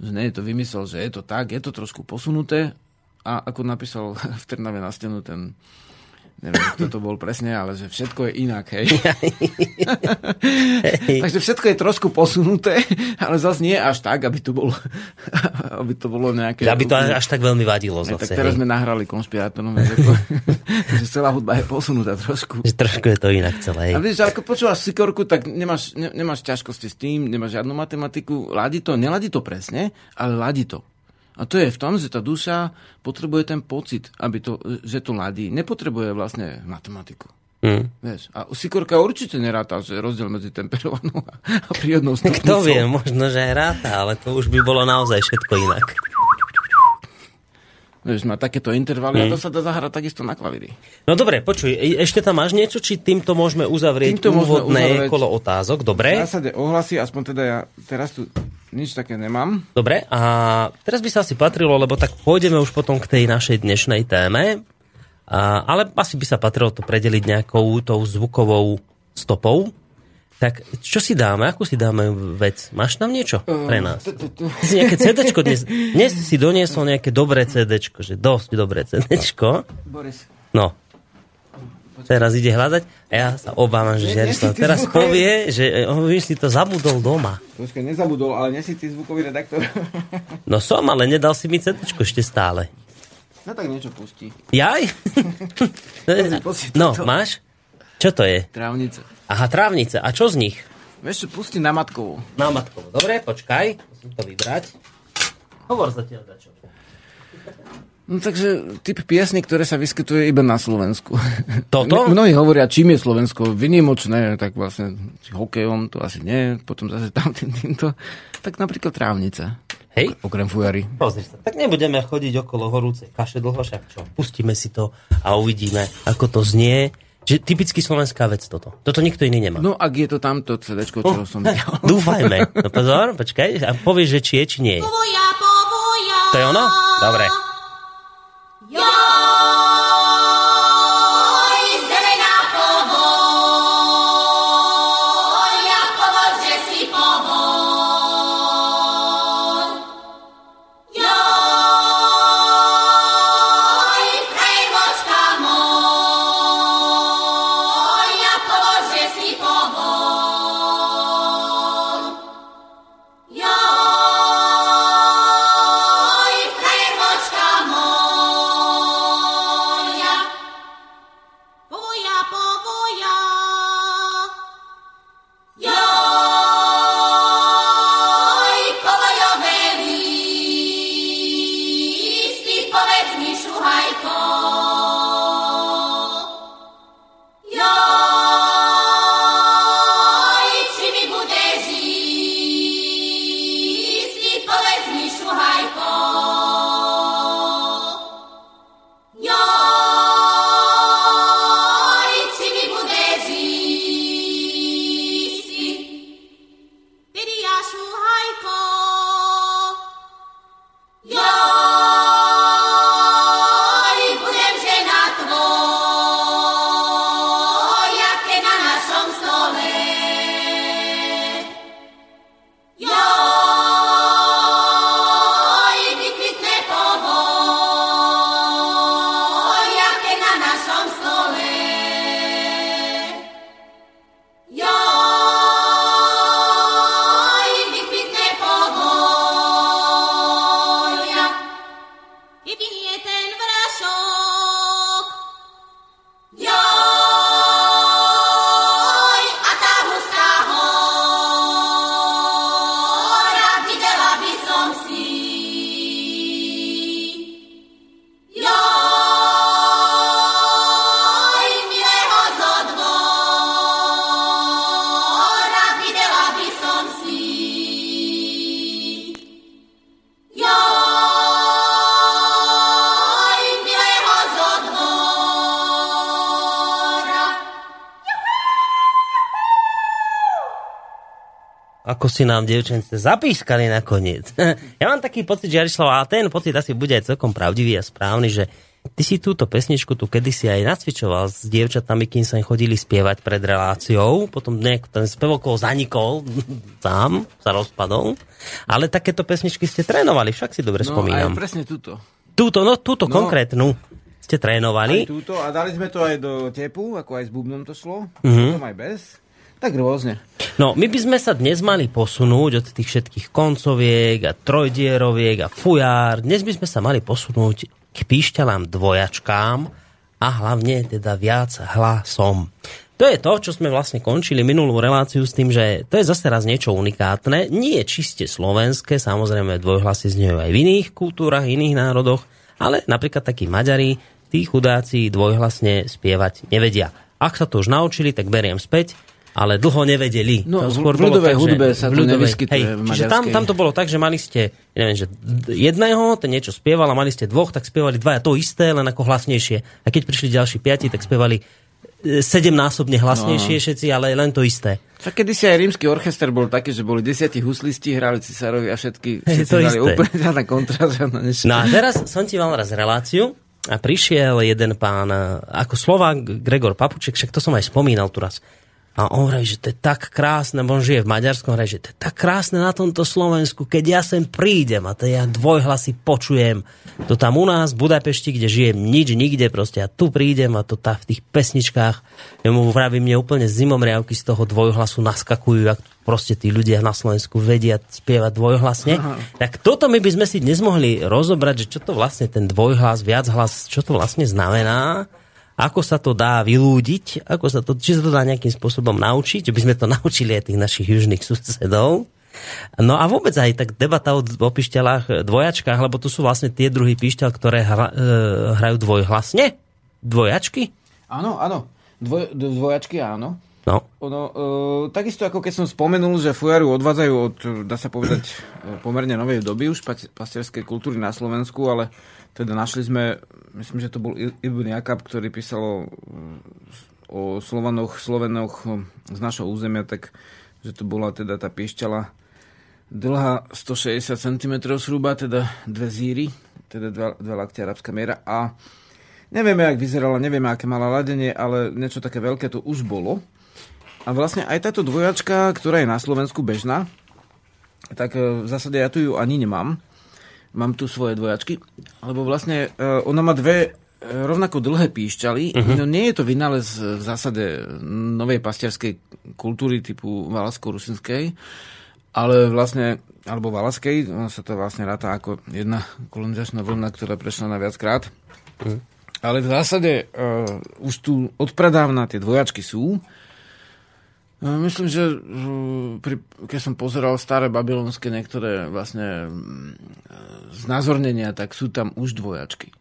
nie je to vymysel, že je to tak, je to trošku posunuté, a ako napísal [laughs] v Trnave na stenu ten neviem, kto to bol presne, ale že všetko je inak, hej. [laughs] Takže všetko je trošku posunuté, ale zase nie až tak, aby to bolo, [laughs] aby to bolo nejaké... Aby to až, až tak veľmi vadilo zase. Tak teraz hej. sme nahrali konšpirátorom, že celá hudba je posunutá trošku. Že trošku je to inak celé. A vieš, ako počúvaš Sikorku, tak nemáš, ne, nemáš ťažkosti s tým, nemáš žiadnu matematiku, ladí to, neladí to presne, ale ladí to. A to je v tom, že tá duša potrebuje ten pocit, aby to, že to ladí. Nepotrebuje vlastne matematiku. Mm. Vieš, a Sikorka určite neráta, že rozdiel medzi temperovanou a prírodnou stupnicou. Kto vie, možno, že ráta, ale to už by bolo naozaj všetko inak. Vieš, má takéto intervaly mm. a to sa dá zahrať takisto na klavíri. No dobre, počuj, e, ešte tam máš niečo, či týmto môžeme uzavrieť týmto úvodné môžeme uzavrieť kolo otázok, dobre? V zásade ohlasy, aspoň teda ja teraz tu nič také nemám. Dobre, a teraz by sa asi patrilo, lebo tak pôjdeme už potom k tej našej dnešnej téme, a, ale asi by sa patrilo to predeliť nejakou tou zvukovou stopou. Tak čo si dáme? Akú si dáme vec? Máš tam niečo pre Ehm, nás? Si nejaké CDčko dnes, dnes si doniesol nejaké dobré CDčko, že dosť dobré CDčko. Boris. No. Teraz ide hľadať a ja sa obávam, že Žiarislav teraz zvukový. povie, že eh, on si to zabudol doma. Počkaj, nezabudol, ale nie si ty zvukový redaktor. [laughs] No som, ale nedal si mi CDčko ešte stále. No tak niečo pustí. Jaj? [laughs] no, máš? Čo to je? Trávnice. Aha, trávnice. A čo z nich? Vieš čo, pustí na matkovú. Na matkovo. Dobre, počkaj. Musím to vybrať. Hovor zatiaľ dačo. No takže typ piesny, ktoré sa vyskytuje iba na Slovensku. Toto? [laughs] Mnohí hovoria, čím je Slovensko vynimočné, tak vlastne hokejom to asi nie, potom zase tam tým, [laughs] týmto. Tak napríklad trávnica, Hej, okrem fujary. pozri sa. Tak nebudeme chodiť okolo horúcej kaše dlho, však čo. Pustíme si to a uvidíme, ako to znie. Že typicky slovenská vec toto. Toto nikto iný nemá. No ak je to tamto CD, čo som videl. [laughs] Dúfajme. No pozor, počkaj. A povieš, že či je, či nie povoja. To je ono? Dobre. Yo! Ako si nám, devčence, zapískali nakoniec. [laughs] ja mám taký pocit, že Jarislav, a ten pocit asi bude aj celkom pravdivý a správny, že ty si túto pesničku tu kedysi aj nacvičoval s dievčatami, kým sa chodili spievať pred reláciou, potom nejak ten spevokol zanikol, [laughs] sám sa rozpadol, ale takéto pesničky ste trénovali, však si dobre No spomínam. aj presne túto. Túto, no túto No. konkrétnu ste Aj trénovali. túto a dali sme to aj do tepu, ako aj s bubnom to šlo. Mhm. Potom aj bez. Tak rôzne. No, my by sme sa dnes mali posunúť od tých všetkých koncoviek a trojdieroviek a fujár. Dnes by sme sa mali posunúť k píšťalám dvojačkám a hlavne teda viac hlasom. To je to, čo sme vlastne končili minulú reláciu s tým, že to je zase raz niečo unikátne. Nie je čiste slovenské, samozrejme dvojhlasy znejú aj v iných kultúrach, iných národoch, ale napríklad takí Maďari, tí chudáci dvojhlasne spievať nevedia. Ak sa to už naučili, tak beriem späť ale dlho nevedeli. No, To skôr v bolo ľudovej tak, že- hudbe sa v to ľudovej- nevyskytuje hej, v Čiže tam, tam to bolo tak, že mali ste, neviem, že jedného, ten niečo spieval a mali ste dvoch, tak spievali dvaja to isté, len ako hlasnejšie. A keď prišli ďalší piati, tak spievali e, sedemnásobne hlasnejšie všetci, ale len to isté. Však kedysi aj rímsky orchester bol taký, že boli desiatí huslisti, hrali cisárovi a všetky, [laughs] všetci to hrali isté. úplne žiadna kontra, žiadna nič. No a teraz som ti mal raz reláciu a prišiel jeden pán, e, ako Slovák Gregor Papuček, však to som aj spomínal tu raz. A on hovorí, že to je tak krásne, on žije v Maďarskom, hovorí, že to je tak krásne na tomto Slovensku, keď ja sem prídem a to ja dvojhlasy počujem. To tam u nás v Budapešti, kde žijem, nič nikde, proste ja tu prídem a to tá v tých pesničkách, ja mu vravím, mne úplne zimomriavky z toho dvojhlasu naskakujú, ak proste tí ľudia na Slovensku vedia spievať dvojhlasne. Aha. Tak toto my by sme si dnes mohli rozobrať, že čo to vlastne ten dvojhlas, viachlas, čo to vlastne znamená ako sa to dá vylúdiť, ako sa to, či sa to dá nejakým spôsobom naučiť, že by sme to [laughs] naučili aj tých našich južných susedov. No a vôbec aj tak debata o, o pišťalách, dvojačkách, lebo to sú vlastne tie druhy pišťal, ktoré hra, e, hrajú dvojhlasne? Dvojačky? Áno, áno. Dvoj, dvojačky áno. No. Ono, e, takisto ako keď som spomenul, že fujaru odvádzajú od, dá sa povedať, e, pomerne novej doby už pastierskej kultúry na Slovensku, ale teda našli sme, myslím, že to bol Ibn Jakab, ktorý písal o Slovanoch, Slovenoch z našho územia, tak že to bola teda tá piešťala. Dlhá 160 cm zhruba, teda dve zíry, teda dva, dva lakte arabská miera. A nevieme, jak vyzerala, nevieme, aké mala ladenie, ale niečo také veľké to už bolo. A vlastne aj táto dvojačka, ktorá je na Slovensku bežná, tak e, v zásade ja tu ju ani nemám mám tu svoje dvojačky, lebo vlastne uh, ona má dve uh, rovnako dlhé píšťaly. Uh-huh. No nie je to vynález v zásade novej pastierskej kultúry typu valasko-rusinskej, ale vlastne, alebo valaskej, ona sa to vlastne ráta ako jedna kolonizačná vlna, ktorá prešla na viackrát. Uh-huh. Ale v zásade uh, už tu odpradávna tie dvojačky sú. No, myslím, že pri, keď som pozeral staré babylonské niektoré vlastne mm, znázornenia, tak sú tam už dvojačky.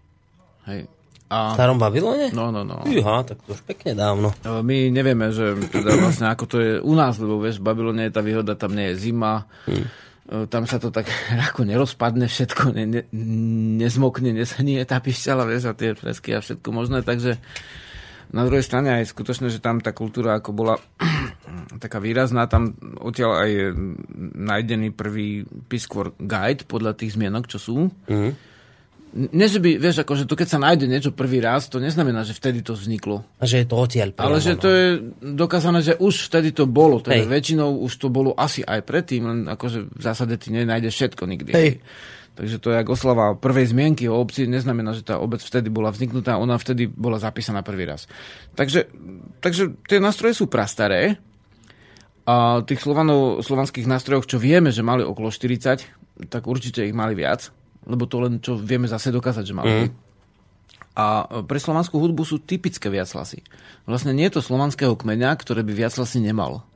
Hej. A... V starom Babylone? No, no, no. Iha, tak to už pekne dávno. My nevieme, že teda vlastne ako to je u nás, lebo vieš, v Babylone je tá výhoda, tam nie je zima, hmm. tam sa to tak [laughs] ako nerozpadne všetko, ne, ne, nezmokne, nesnie tá pišťala, vieš, a tie fresky a všetko možné, takže na druhej strane aj skutočne, že tam tá kultúra ako bola [clears throat] taká výrazná, tam odtiaľ aj je nájdený prvý Pisquor Guide podľa tých zmienok, čo sú. Mm-hmm. Nie, že by, vieš, akože to keď sa nájde niečo prvý raz, to neznamená, že vtedy to vzniklo. A že je to odtiaľ priamo, Ale že no. to je dokázané, že už vtedy to bolo. Teda väčšinou už to bolo asi aj predtým, len akože v zásade ty nenájdeš všetko nikdy. Hej. Takže to je ako oslava prvej zmienky o obci, neznamená, že tá obec vtedy bola vzniknutá, ona vtedy bola zapísaná prvý raz. Takže, takže tie nástroje sú prastaré a tých slovanov, slovanských nástrojoch, čo vieme, že mali okolo 40, tak určite ich mali viac, lebo to len čo vieme zase dokázať, že mali. Mm. A pre slovanskú hudbu sú typické viaclasy. Vlastne nie je to slovanského kmeňa, ktoré by viaclasy nemal.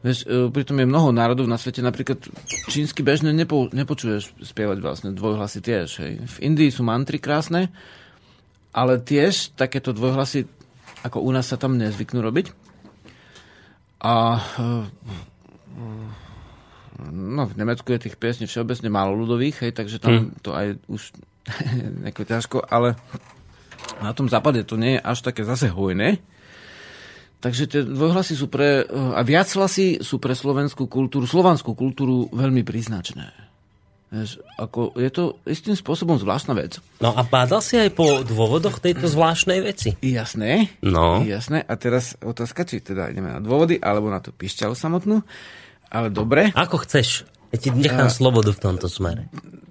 Vieš, e, pritom je mnoho národov na svete, napríklad čínsky bežne nepo, nepočuješ spievať vlastne dvojhlasy tiež. Hej. V Indii sú mantry krásne, ale tiež takéto dvojhlasy, ako u nás sa tam nezvyknú robiť. A e, no, v Nemecku je tých piesní všeobecne málo ľudových, hej, takže tam hmm. to aj už [laughs] nejako ťažko, ale na tom západe to nie je až také zase hojné. Takže tie dvojhlasy sú pre, eh, a viachlasy sú pre slovenskú kultúru, slovanskú kultúru veľmi príznačné. Vieš, ako je to istým spôsobom zvláštna vec. No a bádal si aj po dôvodoch tejto zvláštnej veci? Jasné. No. Jasné. A teraz otázka, či teda ideme na dôvody, alebo na tú pišťalu samotnú. Ale dobre. Ako chceš. Ja ti nechám a... slobodu v tomto smere.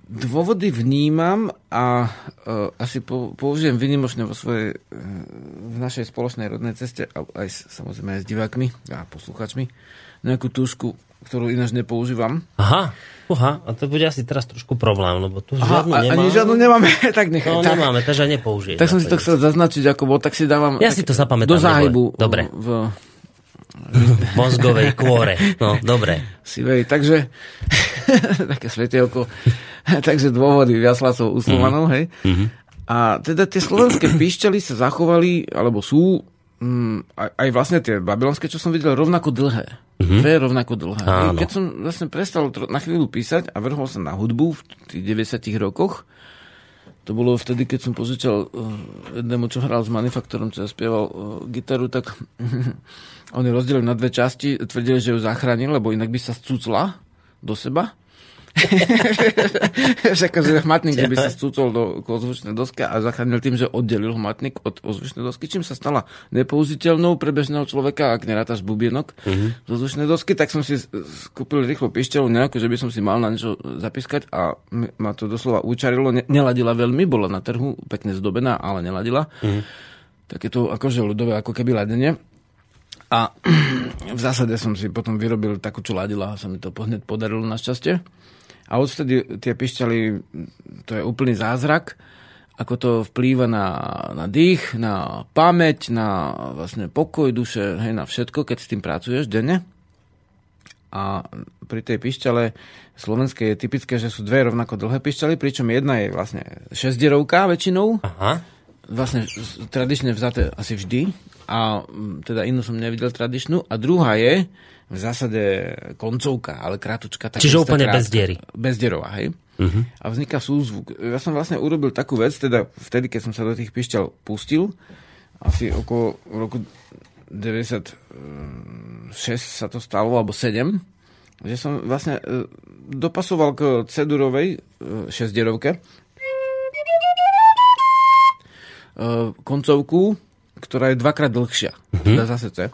Dôvody vnímam a uh, asi po, použijem vynimočne vo svojej, uh, v našej spoločnej rodnej ceste, a aj samozrejme aj s divákmi a posluchačmi, nejakú túšku, ktorú ináč nepoužívam. Aha, uha, a to bude asi teraz trošku problém, lebo tu Aha, žiadnu nemáme. Ani žiadnu nemáme, [laughs] tak nechaj. No tak, nemáme, takže nepoužijem. Tak som si to chcel zaznačiť, ako bol, tak si dávam ja si to zapamätám, do záhybu. Dobre. V, mozgovej kôre. No, dobre. Sivej, takže [laughs] také svetielko. [laughs] takže dôvody Viaslasov u Slovanov, mm-hmm. hej. Mm-hmm. A teda tie slovenské píšťaly sa zachovali, alebo sú mm, aj, aj vlastne tie babylonské, čo som videl, rovnako dlhé. Mm-hmm. Dve rovnako dlhé. Áno. Keď som vlastne prestal na chvíľu písať a vrhol som na hudbu v tých 90 rokoch, to bolo vtedy, keď som požičal uh, jednému, čo hral s manufaktorom, čo spieval uh, gitaru, tak [laughs] oni rozdelili na dve časti, tvrdili, že ju zachránil, lebo inak by sa scucla do seba. Však, [laughs] že hmatník, by sa stúcol do ozvučnej dosky a zachránil tým, že oddelil hmatník od ozvučnej dosky, čím sa stala nepoužiteľnou pre bežného človeka, ak nerátaš bubienok Mhm. z ozvučnej dosky, tak som si kúpil rýchlo pišťalu nejakú, že by som si mal na niečo zapískať a ma to doslova učarilo. Ne- neladila veľmi, bola na trhu, pekne zdobená, ale neladila. Mhm. Také to akože ľudové, ako keby ladenie. A [clears throat] v zásade som si potom vyrobil takú, čo ladila a sa mi to hneď podarilo našťastie. A odvtedy tie pišťaly, to je úplný zázrak, ako to vplýva na, na dých, na pamäť, na vlastne pokoj duše, hej, na všetko, keď s tým pracuješ denne. A pri tej pišťale slovenskej je typické, že sú dve rovnako dlhé pišťaly, pričom jedna je vlastne šesťderovka väčšinou, Aha. Vlastne tradične vzaté asi vždy a teda inú som nevidel tradičnú a druhá je v zásade koncovka, ale krátučka. Čiže úplne krátka. bez diery. Bez dierová, hej. Uh-huh. A vzniká súzvuk. Ja som vlastne urobil takú vec, teda vtedy, keď som sa do tých pišťal pustil, asi okolo roku 96 sa to stalo, alebo 7, že som vlastne e, dopasoval k cedurovej e, šesťdierovke e, koncovku, ktorá je dvakrát dlhšia. Teda zase C.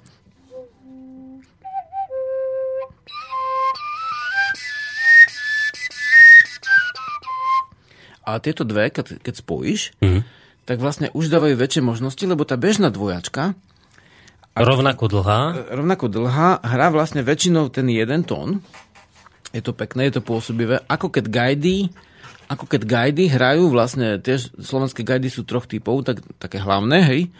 A tieto dve, keď, keď spojíš, tak vlastne už dávajú väčšie možnosti, lebo tá bežná dvojačka, Rovnako dlhá. rovnako dlhá, hrá vlastne väčšinou ten jeden tón. Je to pekné, je to pôsobivé. Ako keď gajdy, ako keď gajdy hrajú vlastne, tiež slovenské gajdy sú troch typov, tak, také hlavné, hej.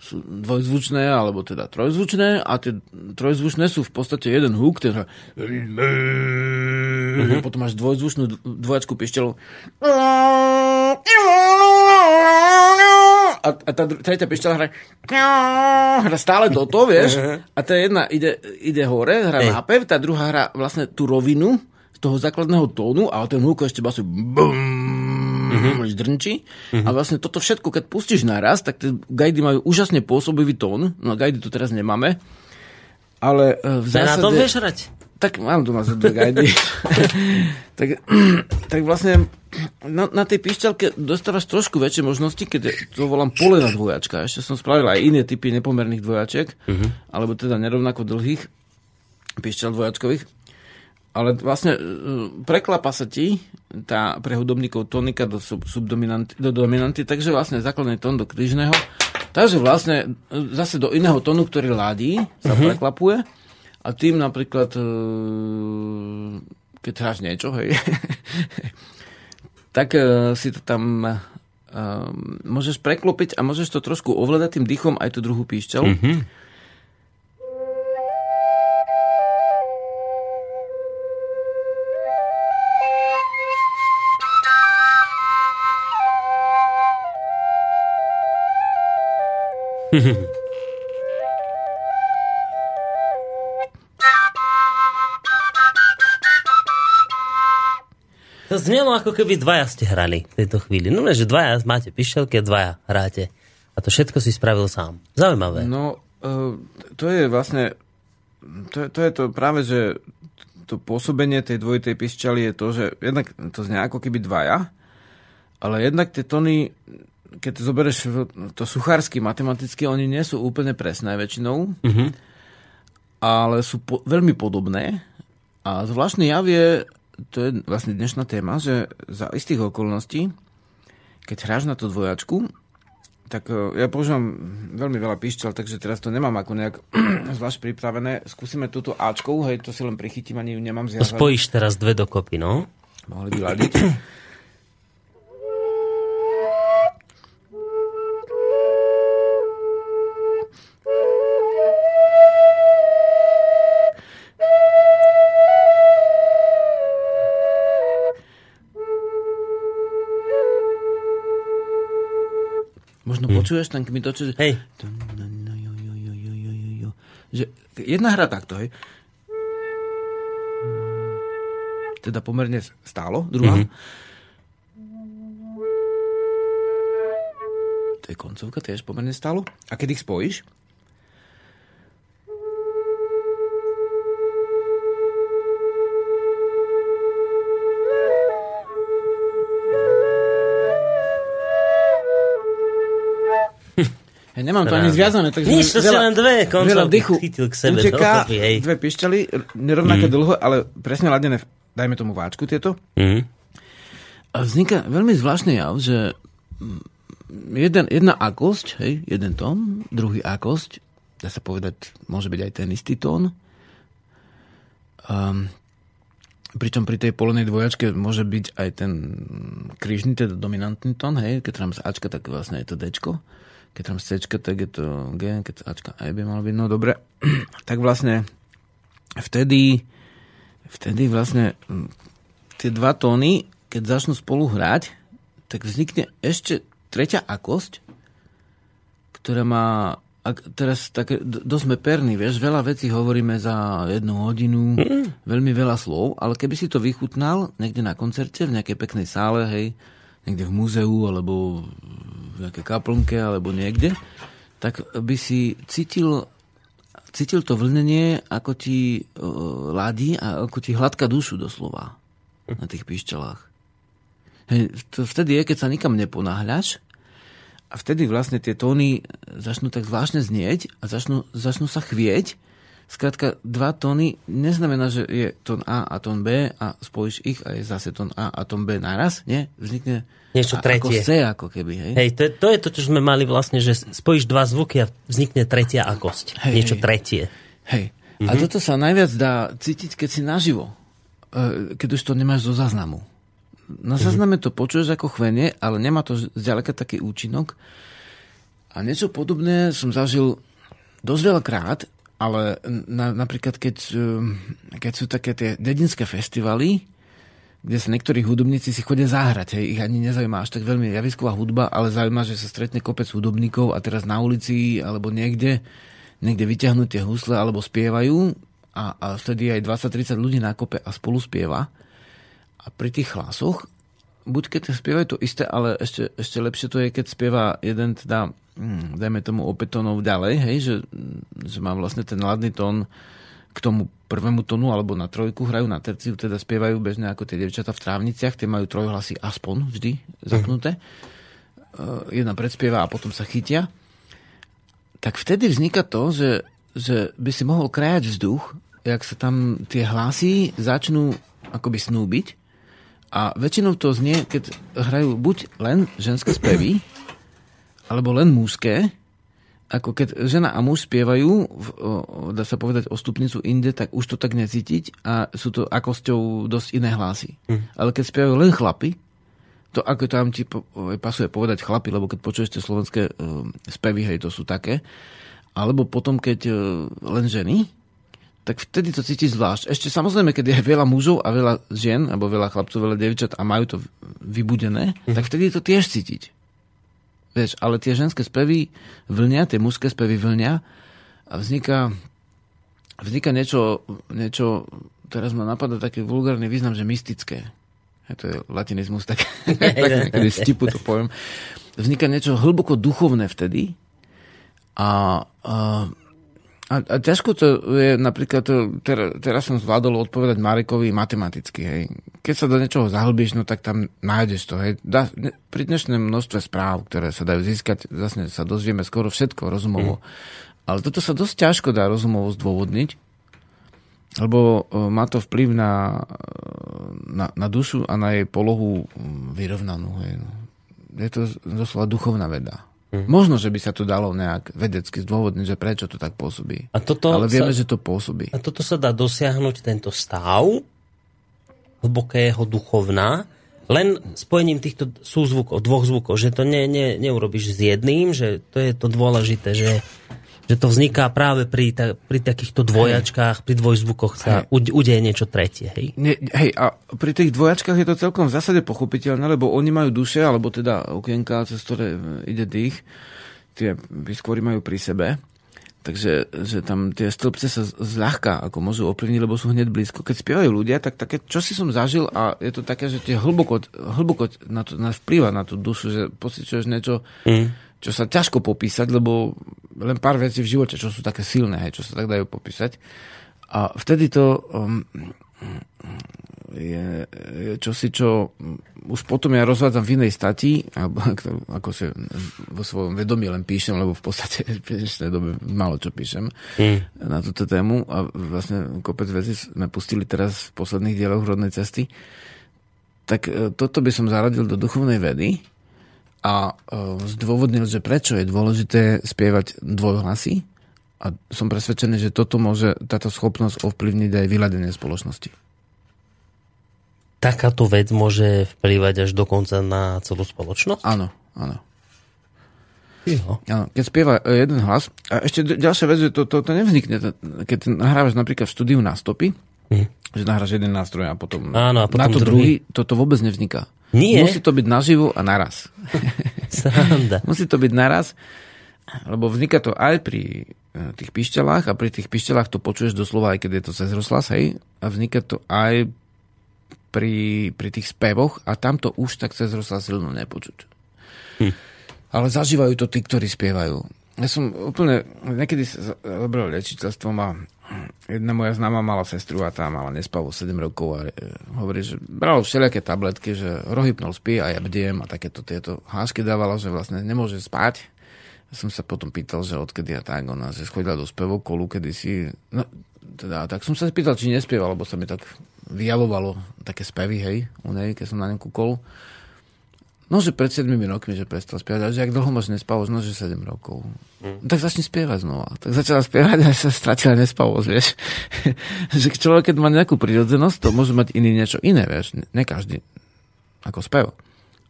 Sú dvojzvučné, alebo teda trojzvučné a tie trojzvučné sú v podstate jeden húk, ten hra... Uh-huh. Potom máš dvojzvučnú dvojačku pišťalu. A, a tá tretia pišťala hra, hra stále toto, vieš? A tá jedna ide, ide hore, hra Hej. nápev, tá druhá hra vlastne tú rovinu toho základného tónu a ten húko ešte basuje bum, mm-hmm. drnčí. A vlastne toto všetko, keď pustíš naraz, tak tie gajdy majú úžasne pôsobivý tón. No gajdy tu teraz nemáme. Ale e, v Sa na zásade... tom vieš hrať? Tak mám doma za dve gajdy. [laughs] tak, [clears throat] tak vlastne na, na tej píšťalke dostávaš trošku väčšie možnosti, keď to volám polená dvojačka. Ešte som spravil aj iné typy nepomerných dvojačiek, uh-huh. alebo teda nerovnako dlhých píšťal dvojačkových. Ale vlastne e, preklapa sa ti tá pre hudobníkov tonika do, sub, subdominanty, do dominanty, takže vlastne základný tón do krížneho. Takže vlastne e, zase do iného tónu, ktorý ladí, sa uh-huh. preklapuje. A tým napríklad, e, keď hráš niečo, hej, [laughs] tak si to tam môžeš preklopiť a môžeš to trošku ovládať tým dýchom aj tú druhú píšťalu. Mm-hmm. To znelo ako keby dvaja ste hrali v tejto chvíli. No, že dvaja máte pišťalky a dvaja hráte. A to všetko si spravil sám. Zaujímavé. No, e, to je vlastne, to, to je to práve, že to pôsobenie tej dvojitej pišťaly je to, že jednak to znie ako keby dvaja, ale jednak tie tóny, keď zoberieš to suchársky, matematicky, oni nie sú úplne presné väčšinou, mm-hmm. ale sú po, veľmi podobné. A zvláštny jav je, to je vlastne dnešná téma, že za istých okolností, keď hráš na tú dvojačku, tak e, ja používam veľmi veľa píšťal, takže teraz to nemám ako nejak [clears throat] zvlášť pripravené. Skúsime túto Ačkou, hej, to si len prichytím, ani nemám To zjazvanú. spojíš teraz dve dokopy, no? Mohli by ladiť. Možno počuješ ten kmitoč, že... Hej. že jedna hra takto, hej. Teda pomerne stálo, druhá. Mm-hmm. To je koncovka, tiež pomerne stálo. A keď ich spojíš, Hej, nemám to ani zviazané, takže Nič, to sú len dve veľa dychu chytil k sebe. uteká, hej. dve pišťaly, nerovnaké dlho, ale presne ladené, dajme tomu váčku tieto. Mhm. A vzniká veľmi zvláštny jav, že mm, jeden, jedna akosť, hej, jeden tón, druhý akosť, dá sa povedať, môže byť aj ten istý tón. Um, pričom pri tej polonej dvojačke môže byť aj ten krížny, teda dominantný tón, hej, keď tam z Ačka, tak vlastne je to Dčko. Keď tam Cčka, tak je to G, keď Ačka aj by malo byť, no dobre. [clears throat] tak vlastne vtedy, vtedy vlastne mm, tie dva tóny, keď začnú spolu hrať, tak vznikne ešte tretia akosť, ktorá má ak teraz také, dosť sme perní, vieš, veľa vecí hovoríme za jednu hodinu, mm. veľmi veľa slov, ale keby si to vychutnal niekde na koncerte, v nejakej peknej sále, hej, niekde v múzeu, alebo v nejakej kaplnke, alebo niekde, tak by si cítil, cítil to vlnenie, ako ti uh, ladí a ako ti hladká dušu doslova na tých pišťalách. Vtedy je, keď sa nikam neponáhľaš a vtedy vlastne tie tóny začnú tak zvláštne znieť a začnú, začnú sa chvieť. Skrátka, dva tóny neznamená, že je tón A a tón B a spojíš ich a je zase tón A a tón B naraz. Nie, vznikne Niečo tretie. Ako C, ako keby. Hej? Hej, to je, to je to, čo sme mali vlastne, že spojíš dva zvuky a vznikne tretia akosť. Hej, Niečo hej. tretie. Hej. A toto sa najviac dá cítiť, keď si naživo. E, Keď už to nemáš zo záznamu. Na zázname to počuješ ako chvenie, ale nemá to zďaleka taký účinok. A niečo podobné som zažil dosť veľakrát, ale na, napríklad keď, e, keď sú také tie dedinské festivaly, kde sa niektorí hudobníci si chodia zahrať, hej, ich ani nezaujíma až tak veľmi javisková hudba, ale zaujíma, že sa stretne kopec hudobníkov a teraz na ulici alebo niekde, niekde vyťahnú tie husle alebo spievajú a, a vtedy aj 20-30 ľudí na kope a spolu spieva. A pri tých hlasoch, buď keď spievajú to isté, ale ešte, ešte lepšie to je, keď spieva jeden teda, hm, dajme tomu o 5 tónov ďalej, hej, že, že má vlastne ten ladný tón tomu prvému tónu alebo na trojku hrajú na terciu, teda spievajú bežne ako tie devčata v trávniciach, tie majú trojhlasy aspoň vždy zapnuté. Uh, jedna predspieva a potom sa chytia. Tak vtedy vzniká to, že, že by si mohol krajať vzduch, jak sa tam tie hlasy začnú akoby snúbiť a väčšinou to znie, keď hrajú buď len ženské spevy, alebo len mužské, ako keď žena a muž spievajú, v, o, dá sa povedať o stupnicu inde, tak už to tak necítiť a sú to akosťou dosť iné hlasy. Mm. Ale keď spievajú len chlapy, to ako tam ti o, pasuje povedať chlapi, lebo keď počuješ tie slovenské um, spevy, hej, to sú také, alebo potom keď uh, len ženy, tak vtedy to cítiš zvlášť. Ešte samozrejme, keď je veľa mužov a veľa žien, alebo veľa chlapcov, veľa devčat a majú to vybudené, mm. tak vtedy to tiež cítiť. Vieš, ale tie ženské spevy vlnia, tie mužské spevy vlnia a vzniká, vzniká niečo, niečo, teraz ma napadá taký vulgárny význam, že mystické. Je to je latinizmus, tak, [laughs] tak niekedy stipu to poviem. Vzniká niečo hlboko duchovné vtedy a, a a, a ťažko to je napríklad, to, ter, teraz som zvládol odpovedať Marekovi matematicky. Hej. Keď sa do niečoho zahlbíš, no tak tam nájdeš to. Hej. Da, ne, pri dnešnom množstve správ, ktoré sa dajú získať, vlastne sa dozvieme skoro všetko rozumovo. Mm. Ale toto sa dosť ťažko dá rozumovo zdôvodniť, lebo e, má to vplyv na, e, na, na dušu a na jej polohu mm, vyrovnanú. Hej. Je to doslova duchovná veda. Mm. Možno, že by sa to dalo nejak vedecky zdôvodniť, že prečo to tak pôsobí. A toto Ale vieme, sa, že to pôsobí. A toto sa dá dosiahnuť, tento stav hlbokého duchovná, len spojením týchto súzvukov, dvoch zvukov, že to ne, ne, neurobiš s jedným, že to je to dôležité, že, že to vzniká práve pri, ta, pri takýchto dvojačkách, pri dvojzvukoch sa ude, udeje niečo tretie. Hej? Nie, hej, a pri tých dvojačkách je to celkom v zásade pochopiteľné, lebo oni majú duše, alebo teda okienka, cez ktoré ide dých, tie skôr majú pri sebe. Takže že tam tie stĺpce sa zľahka ako môžu ovplyvniť, lebo sú hneď blízko. Keď spievajú ľudia, tak také, čo si som zažil a je to také, že tie hlboko, hlboko na to na vplyva na tú dušu, že pociťuješ niečo, mm. Čo sa ťažko popísať, lebo len pár vecí v živote, čo sú také silné, hej, čo sa tak dajú popísať. A vtedy to um, je, je čosi, čo už potom ja rozvádzam v inej stati, alebo [laughs] ako sa vo svojom vedomí len píšem, lebo v podstate [laughs] v dnešnej dobe málo čo píšem mm. na túto tému a vlastne kopec veci sme pustili teraz v posledných dieloch rodnej cesty. Tak e, toto by som zaradil do duchovnej vedy a e, zdôvodnil, že prečo je dôležité spievať dvojhlasy a som presvedčený, že toto môže, táto schopnosť ovplyvniť aj vyladenie spoločnosti. Takáto vec môže vplývať až dokonca na celú spoločnosť? Áno, áno. Áno, keď spieva e, jeden hlas. A ešte ďalšia vec, že to, to, to nevznikne. Keď nahrávaš napríklad v štúdiu na stopy, hm. že nahráš jeden nástroj a potom, Áno, a potom na to druhý. druhý, toto vôbec nevzniká. Nie. Musí to byť naživo a naraz. [laughs] Sranda. Musí to byť naraz, lebo vzniká to aj pri e, tých pišťalách a pri tých pišťalách to počuješ doslova, aj keď je to cez rozhlas, hej, a vzniká to aj pri, pri tých spevoch a tam to už tak cez rozhlas silno nepočuť. Hm. Ale zažívajú to tí, ktorí spievajú. Ja som úplne, niekedy sa zabral liečiteľstvom a jedna moja známa mala sestru a tá mala nespavo 7 rokov a e, hovorí, že bral všelijaké tabletky, že rohypnol spí a ja bdiem a takéto tieto hásky dávala, že vlastne nemôže spať. Ja som sa potom pýtal, že odkedy a tak, ona, že schodila do spevokolu, kedy si, no, teda, tak som sa spýtal, či nespieval, lebo sa mi tak vyjavovalo také spevy, hej, u nej, keď som na ňu kúkol. No, že pred 7 rokmi, že prestal spievať, a že ak dlho máš nespavosť, no, že 7 rokov. Mm. tak začni spievať znova. Tak začala spievať a sa stratila nespavosť, vieš. [laughs] že človek, keď má nejakú prírodzenosť, to môže mať iný niečo iné, vieš. Ne, ne každý, ako spev.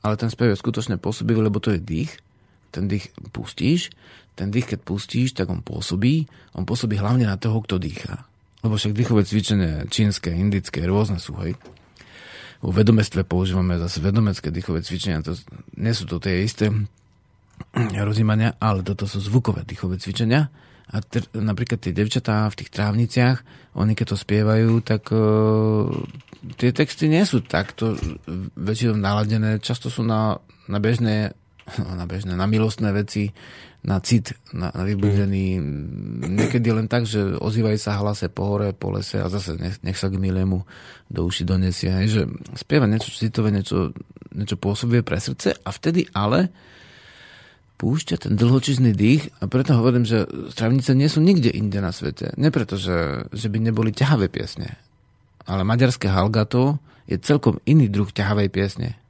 Ale ten spev je skutočne pôsobivý, lebo to je dých. Ten dých pustíš, ten dých, keď pustíš, tak on pôsobí. On pôsobí hlavne na toho, kto dýchá. Lebo však dýchové cvičenie čínske, indické, rôzne sú, hej vo vedomestve používame zase vedomecké dýchové cvičenia, to nie sú to tie isté rozímania, ale toto sú zvukové dýchové cvičenia. A t- napríklad tie devčatá v tých trávniciach, oni keď to spievajú, tak uh, tie texty nie sú takto väčšinou naladené, často sú na, na bežné, [laughs] na bežné, na milostné veci, na cit, na, na vybudený. Niekedy len tak, že ozývajú sa hlase po hore, po lese a zase nech, nech sa k milému do uši donesie. Hej, že spieva niečo citové, niečo, niečo pôsobie pre srdce a vtedy ale púšťa ten dlhočizný dých a preto hovorím, že stravnice nie sú nikde inde na svete. Nie preto, že, že by neboli ťahavé piesne, ale maďarské halgato je celkom iný druh ťahavej piesne.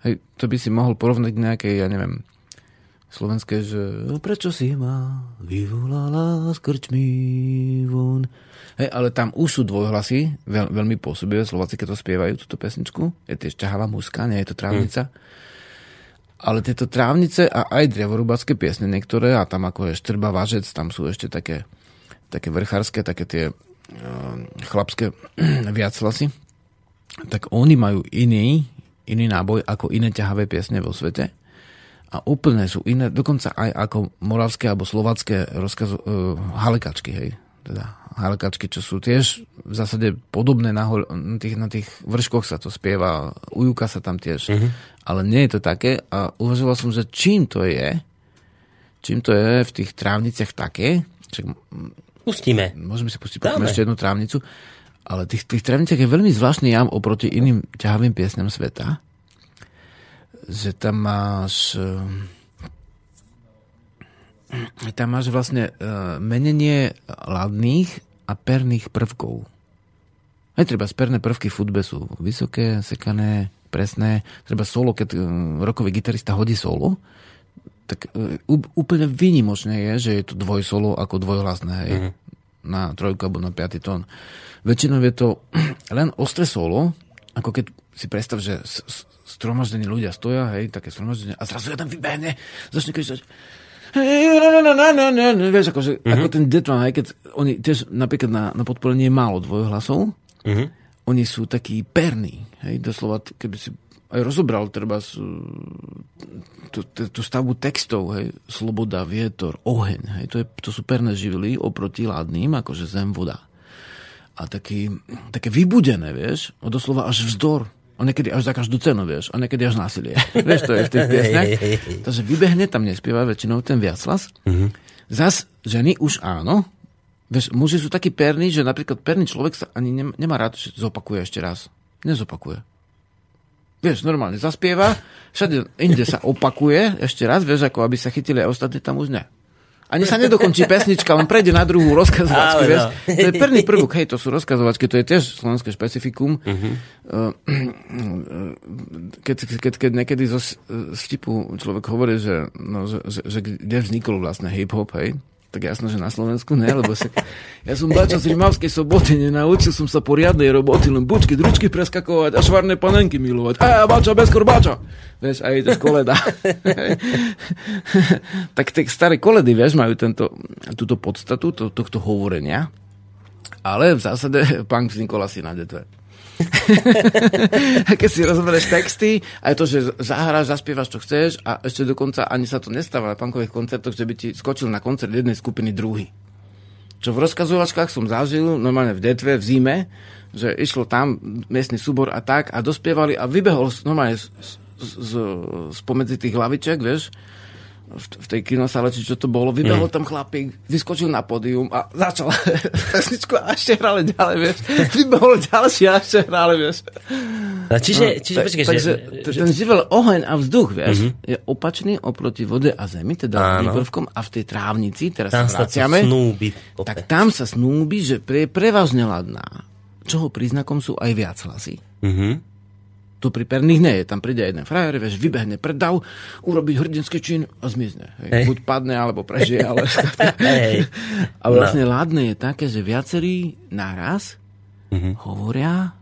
Hej, to by si mohol porovnať nejakej, ja neviem, slovenské, že no, prečo si ma vyvolala s krčmi von. Hej, ale tam už sú dvojhlasy, veľ, veľmi pôsobivé, Slováci, keď to spievajú, túto pesničku. Je tiež ťahavá muska, nie je to trávnica. Mm. Ale tieto trávnice a aj drevorúbacké piesne niektoré, a tam ako je Štrba, Važec, tam sú ešte také, také vrchárske, také tie uh, chlapské [clears throat] viaclasy, tak oni majú iný, iný náboj ako iné ťahavé piesne vo svete a úplne sú iné, dokonca aj ako moravské alebo slovacké rozkaz, uh, halekačky, hej. Teda halekačky, čo sú tiež v zásade podobné na, hol, na, tých, na tých vrškoch sa to spieva, ujúka sa tam tiež. Uh-huh. Ale nie je to také a uvažoval som, že čím to je, čím to je v tých trávniciach také, čak, Pustíme. Môžeme si pustiť ešte jednu trávnicu, ale tých, tých trávniciach je veľmi zvláštny jav oproti iným ťahavým piesňam sveta že tam máš eh, tam máš vlastne uh, menenie ladných a perných prvkov. Aj treba perné prvky v futbe sú vysoké, sekané, presné. Treba solo, keď uh, rokový gitarista hodí solo, tak úplne výnimočné je, že je to dvojsolo ako dvojhlasné. Hej? Mm-hmm. Na trojku alebo na piatý tón. Väčšinou je to [clears throat] len ostré solo, ako keď si predstav, že stromaždení ľudia stoja, hej, také stromaždenie a zrazu jeden vybehne, začne kričať vieš, akože, mm-hmm. ako ten Detron, aj keď oni tiež napríklad na, na podporenie je málo dvojhlasov, mm-hmm. oni sú takí perní, hej, doslova, keby si aj rozobral treba tú stavbu textov, hej, sloboda, vietor, oheň, hej, to, je, to sú perné živly oproti ládnym, akože zem, voda. A taký, také vybudené, vieš, doslova až vzdor, a niekedy až za každú cenu, vieš, a niekedy až násilie. vieš, to je v tých piesnech. [laughs] Takže vybehne, tam nespieva väčšinou ten viaclas. Mm-hmm. Zas ženy už áno. Vieš, muži sú takí perní, že napríklad perný človek sa ani nemá rád, že zopakuje ešte raz. Nezopakuje. Vieš, normálne zaspieva, všade inde sa opakuje, ešte raz, vieš, ako aby sa chytili aj ostatní, tam už ne. Ani sa nedokončí pesnička, len prejde na druhú rozkazovačku, Ale no. To je prvný prvok, hej, to sú rozkazovačky, to je tiež slovenské špecifikum. Mhm. Uh, keď, keď, keď niekedy zo vtipu človek hovorí, že, no, že, že, že kde vznikol vlastne hip-hop, hej, tak jasno, že na Slovensku ne, lebo sa, ja som bača z Rimavskej soboty, nenaučil som sa poriadnej roboty, len bučky, dručky preskakovať a švarné panenky milovať. A bača, bez korbača. Vieš, a ide z koleda. [laughs] tak tie staré koledy, vieš, majú tento, túto podstatu to, tohto hovorenia, ale v zásade punk vznikol asi na detve. [laughs] a keď si rozberieš texty, aj to, že zahráš, zaspievaš, čo chceš a ešte dokonca ani sa to nestáva na punkových koncertoch, že by ti skočil na koncert jednej skupiny druhý. Čo v rozkazovačkách som zažil, normálne v detve, v zime, že išlo tam miestny súbor a tak a dospievali a vybehol normálne z, z, z, spomedzi tých hlaviček, vieš, v, tej kinosále, či čo to bolo, vybehol tam chlapík, vyskočil na pódium a začal [laughs] pesničku a ešte hrali ďalej, vieš. Vybehol ďalší a ešte hrali, vieš. A čiže, čiže Tak- počkaj, takže že, ten živel oheň a vzduch, vieš, je opačný oproti vode a zemi, teda Áno. prvkom a v tej trávnici, teraz tam sa vraciame, snúbi. tak tam sa snúbi, že pre, prevažne ladná, čoho príznakom sú aj viac hlasy. Mhm. To pri perných nie je. Tam príde jeden frajer, vieš, vybehne predav, urobí hrdinský čin a zmizne. Hej. Hej. Buď padne, alebo prežije, ale... [laughs] Hej. a vlastne no. ládne je také, že viacerí naraz Mhm. hovoria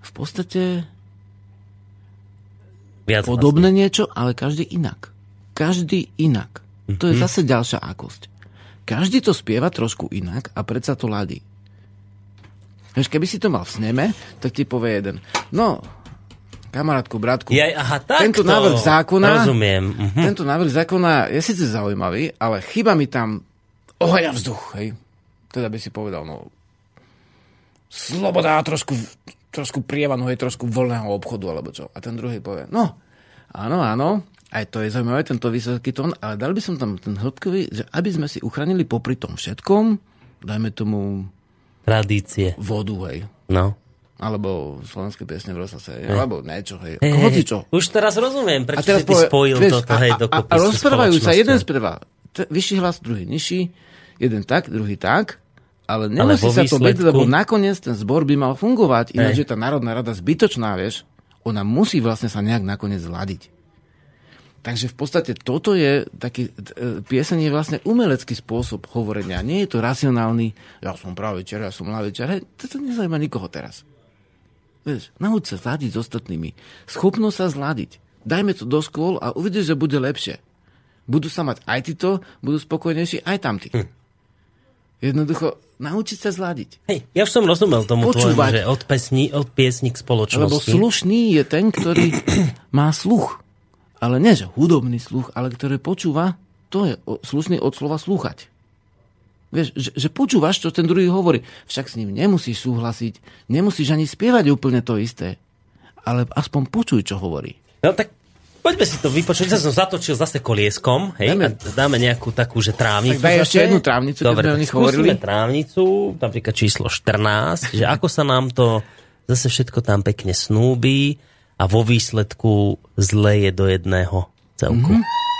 v podstate Viac podobné niečo, ale každý inak. Každý inak. To Mhm. je zase ďalšia akosť. Každý to spieva trošku inak a predsa to ladí. Vieš, keby si to mal v sneme, tak ti povie jeden. No, kamarátku, bratku, Jaj, aha, takto. tento návrh zákona, Rozumiem. Mhm. tento návrh zákona je síce zaujímavý, ale chyba mi tam oheň a vzduch, hej. Teda by si povedal, no, sloboda a trošku, trošku prievanu, hej, trošku voľného obchodu, alebo čo. A ten druhý povie, no, áno, áno, aj to je zaujímavé, tento vysoký tón, ale dal by som tam ten hĺbkový, že aby sme si uchránili popri tom všetkom, dajme tomu Tradície. vodu, hej, No. Alebo slovenské piesne v rozhlase, hej, alebo niečo, hej, Hej, hoci čo. Už teraz rozumiem, A prečo teraz si povie, spojil vieš, toto, a, hej, a, a, dokopy a s rozprávajú sa jeden spieva t- vyšší hlas, druhý nižší, jeden tak, druhý tak, ale nemusí vo sa to byť, lebo nakoniec ten zbor by mal fungovať, ináč Hej. je tá Národná rada zbytočná, vieš. Ona musí vlastne sa nejak nakoniec zladiť. Takže v podstate toto je taký, e, pieseň je vlastne umelecký spôsob hovorenia. Nie je to racionálny, ja som pravičer, ja som lavičer, hej, to nezaujíma nikoho teraz. Vieš, nauč sa zladiť s ostatnými. Schopnosť sa zladiť. Dajme to do škôl a uvidíš, že bude lepšie. Budú sa mať aj títo, budú spokojnejší aj tamtí. Hm. Jednoducho, naučiť sa zladiť. Hej, ja už som rozumel tomu tvojmu, Počúvať. že od, pesni, od piesni k Lebo spoločnosti. slušný je ten, ktorý [clears throat] má sluch. Ale nie, že hudobný sluch, ale ktorý počúva, to je slušný od slova slúchať. Vieš, že, že počúvaš, čo ten druhý hovorí. Však s ním nemusíš súhlasiť, nemusíš ani spievať úplne to isté. Ale aspoň počuj, čo hovorí. No tak poďme si to vypočuť. Ja som zatočil zase kolieskom. Hej, Dáme- a dáme nejakú takú, že trávnicu. Tak daj ešte jednu trávnicu, Dobre, sme o nich hovorili. trávnicu, napríklad číslo 14, že ako sa nám to zase všetko tam pekne snúbi a vo výsledku zleje do jedného celku. Mhm. Mm-hmm.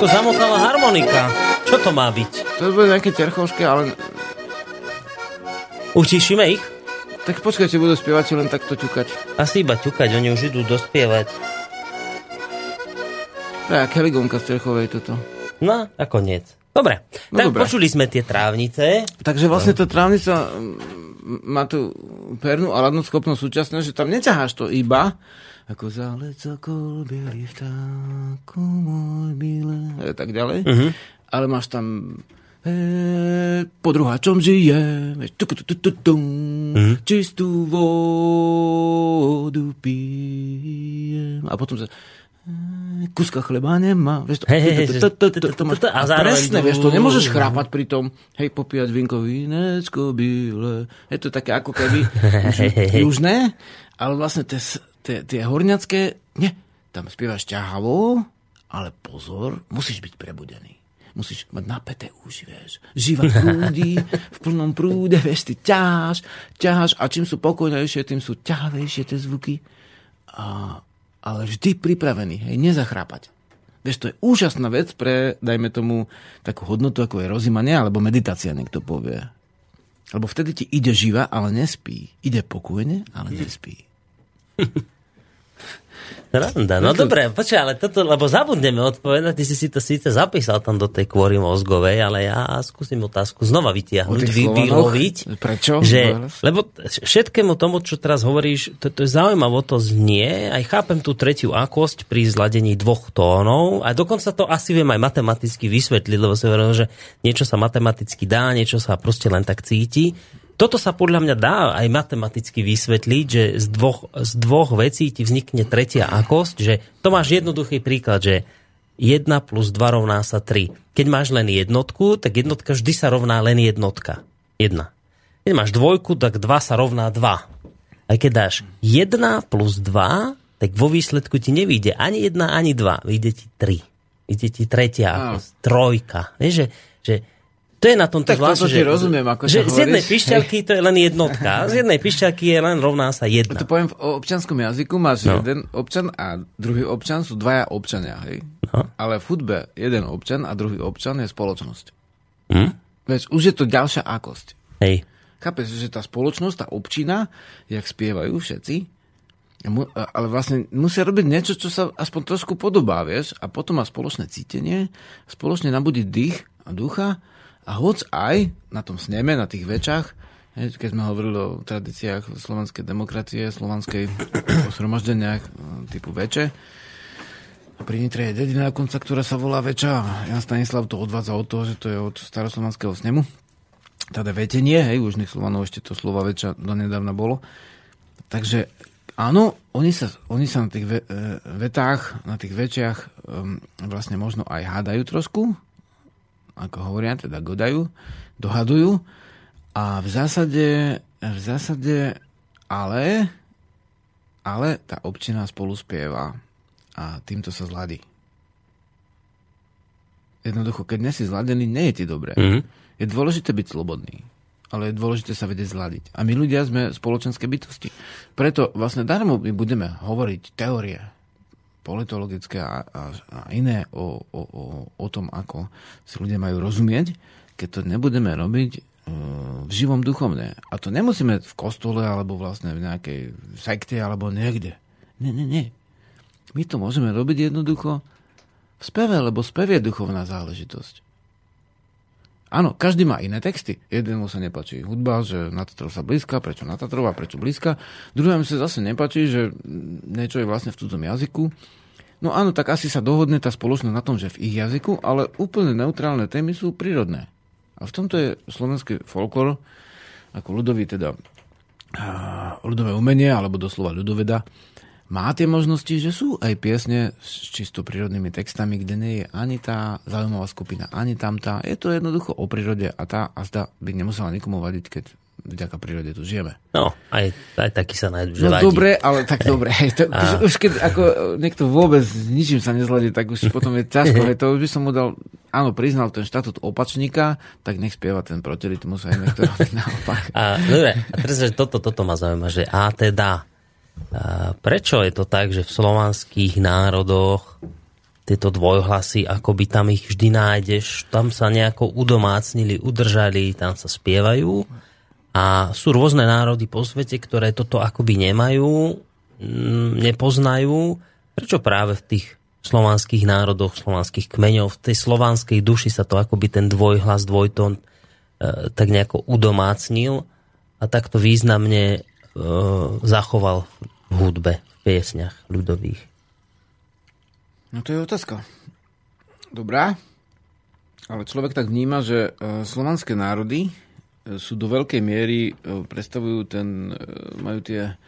Nejako zamotala harmonika. Čo to má byť? To bude nejaké terchovské, ale Utišíme ich? tak počkajte, budú spievať len takto ťukať. Asi iba ťukať, oni už idú dospievať. Jak heligonka z Terchovej toto. No, a koniec. Dobre, No tak dobre. počuli sme tie trávnice. Takže vlastne tá trávnica mm, má tú pernú a ladnú schopnosť súčasne, že tam neťaháš to iba ako zálec okolo bielý vtáku môj milé a tak ďalej. Mhm. Ale máš tam e, po druháčom žije, vieš, tuk, tuk, tuk, tuk, tum, Mhm. čistú vodu pijem. A potom sa e, kuska chleba nemá. To, to- to- to- to- to a presne, vieš, to nemôžeš chrápať pri tom, hej, popíjať vinko, vínečko, bíle. Je to také ako keby [laughs] južné, ale vlastne tie, s- tie, tie horňacké, nie, tam spievaš ťahavo, ale pozor, musíš byť prebudený. Musíš mať napäté uši, vieš. Živa [laughs] prúdi, v plnom prúde, vieš, ty ťaháš, ťaháš a čím sú pokojnejšie, tým sú ťahavejšie tie zvuky. A, ale vždy pripravený, hej, nezachrápať. Vieš, to je úžasná vec pre, dajme tomu, takú hodnotu, ako je rozímanie alebo meditácia, niekto povie. Lebo vtedy ti ide živa, ale nespí. Ide pokojne, ale [laughs] nespí. [laughs] Randa. No dobre, počkaj, ale toto, lebo zabudneme odpovedať, ty si si to síce zapísal tam do tej kôry mozgovej, ale ja skúsim otázku znova vytiahnuť, vy, vyloviť. Prečo? Že, lebo všetkému tomu, čo teraz hovoríš, to, to je zaujímavo, to znie, aj chápem tú tretiu akosť pri zladení dvoch tónov, a dokonca to asi viem aj matematicky vysvetliť, lebo si hovoril, že niečo sa matematicky dá, niečo sa proste len tak cíti. Toto sa podľa mňa dá aj matematicky vysvetliť, že z dvoch, z dvoch vecí ti vznikne tretia akosť, že to máš jednoduchý príklad, že 1 plus 2 rovná sa 3. Keď máš len jednotku, tak jednotka vždy sa rovná len jednotka. 1. Keď máš dvojku, tak 2 sa rovná 2. Aj keď dáš 1 plus 2, tak vo výsledku ti nevíde ani 1, ani 2. Vyjde ti 3. Vyjde ti tretia akosť. Trojka. Vieš, že, že to je na tomto Tak zvláštne, ti rozumiem, ako že to z jednej hovoríš. pišťalky to je len jednotka, z jednej pišťalky je len rovná sa jedna. To poviem v občianskom jazyku, máš No. jeden občan a druhý občan sú dvaja občania, hej? No. Ale v hudbe jeden občan a druhý občan je spoločnosť. Hm? Veď už je to ďalšia akosť. Hej. Chápeš, že tá spoločnosť, tá občina, jak spievajú všetci, ale vlastne musia robiť niečo, čo sa aspoň trošku podobá, vieš, a potom má spoločné cítenie, spoločne nabudiť dých a ducha a hoc aj na tom sneme, na tých večách, hej, keď sme hovorili o tradíciách slovenskej demokracie, slovanskej [coughs] zhromaždeniach e, typu veče, a pri Nitre je dedina dokonca, ktorá sa volá Veča. Jan Stanislav to odvádza od toho, že to je od staroslovanského snemu teda vetenie, hej, už nech Slovanov ešte to slova väčšia donedávna bolo. Takže áno, oni sa, oni sa na tých ve, e, vetách, na tých večiach um, vlastne možno aj hádajú trošku, ako hovoria, teda godajú, dohadujú a v zásade, v zásade ale, ale tá občina spolu spieva a týmto sa zladí. Jednoducho, keď nie si zladený, nie je ti dobre. Mhm. Je dôležité byť slobodný, ale je dôležité sa vedieť zladiť. A my ľudia sme spoločenské bytosti. Preto vlastne darmo my budeme hovoriť teórie politologické a, a, a iné o, o, o, o tom, ako si ľudia majú rozumieť, keď to nebudeme robiť e, v živom duchovne. A to nemusíme v kostole alebo vlastne v nejakej sekte alebo niekde. Nie, nie, nie. My to môžeme robiť jednoducho v speve, lebo spev je duchovná záležitosť. Áno, každý má iné texty. Jednému sa nepáči hudba, že na Tatrov sa blízka, prečo na Tatrov a prečo blízka. Druhému sa zase nepáči, že niečo je vlastne v cudzom jazyku. No áno, tak asi sa dohodne tá spoločnosť na tom, že v ich jazyku, ale úplne neutrálne témy sú prírodné. A v tomto je slovenský folklor, ako ľudový teda ľudové umenie, alebo doslova ľudoveda, má tie možnosti, že sú aj piesne s čisto prírodnými textami, kde nie je ani tá zaujímavá skupina, ani tamtá. Je to jednoducho o prírode a tá a zda by nemusela nikomu vadiť, keď vďaka prírode tu žijeme. No, aj, aj taký sa nájdu, že No vadí. dobre, ale tak dobre. To, už, už keď ako niekto vôbec s ničím sa nezladí, tak už potom je ťažko. Hej, to už by som mu dal, áno, priznal ten štatút opačníka, tak nech spieva ten protirytmus aj niekto [laughs] naopak. A, dobre, a teraz, že toto, toto ma zaujíma, že a teda, a prečo je to tak, že v slovanských národoch tieto dvojhlasy, ako by tam ich vždy nájdeš, tam sa nejako udomácnili, udržali, tam sa spievajú. A sú rôzne národy po svete, ktoré toto akoby nemajú, mm, nepoznajú. Prečo práve v tých slovanských národoch, slovanských kmeňov, v tej slovanskej duši sa to akoby ten dvojhlas, dvojtón e, tak nejako udomácnil a takto významne zachoval v hudbe, v piesňach ľudových. No to je otázka. Dobrá. Ale človek tak vníma, že e, slovanské národy e, sú do veľkej miery, predstavujú ten, majú tie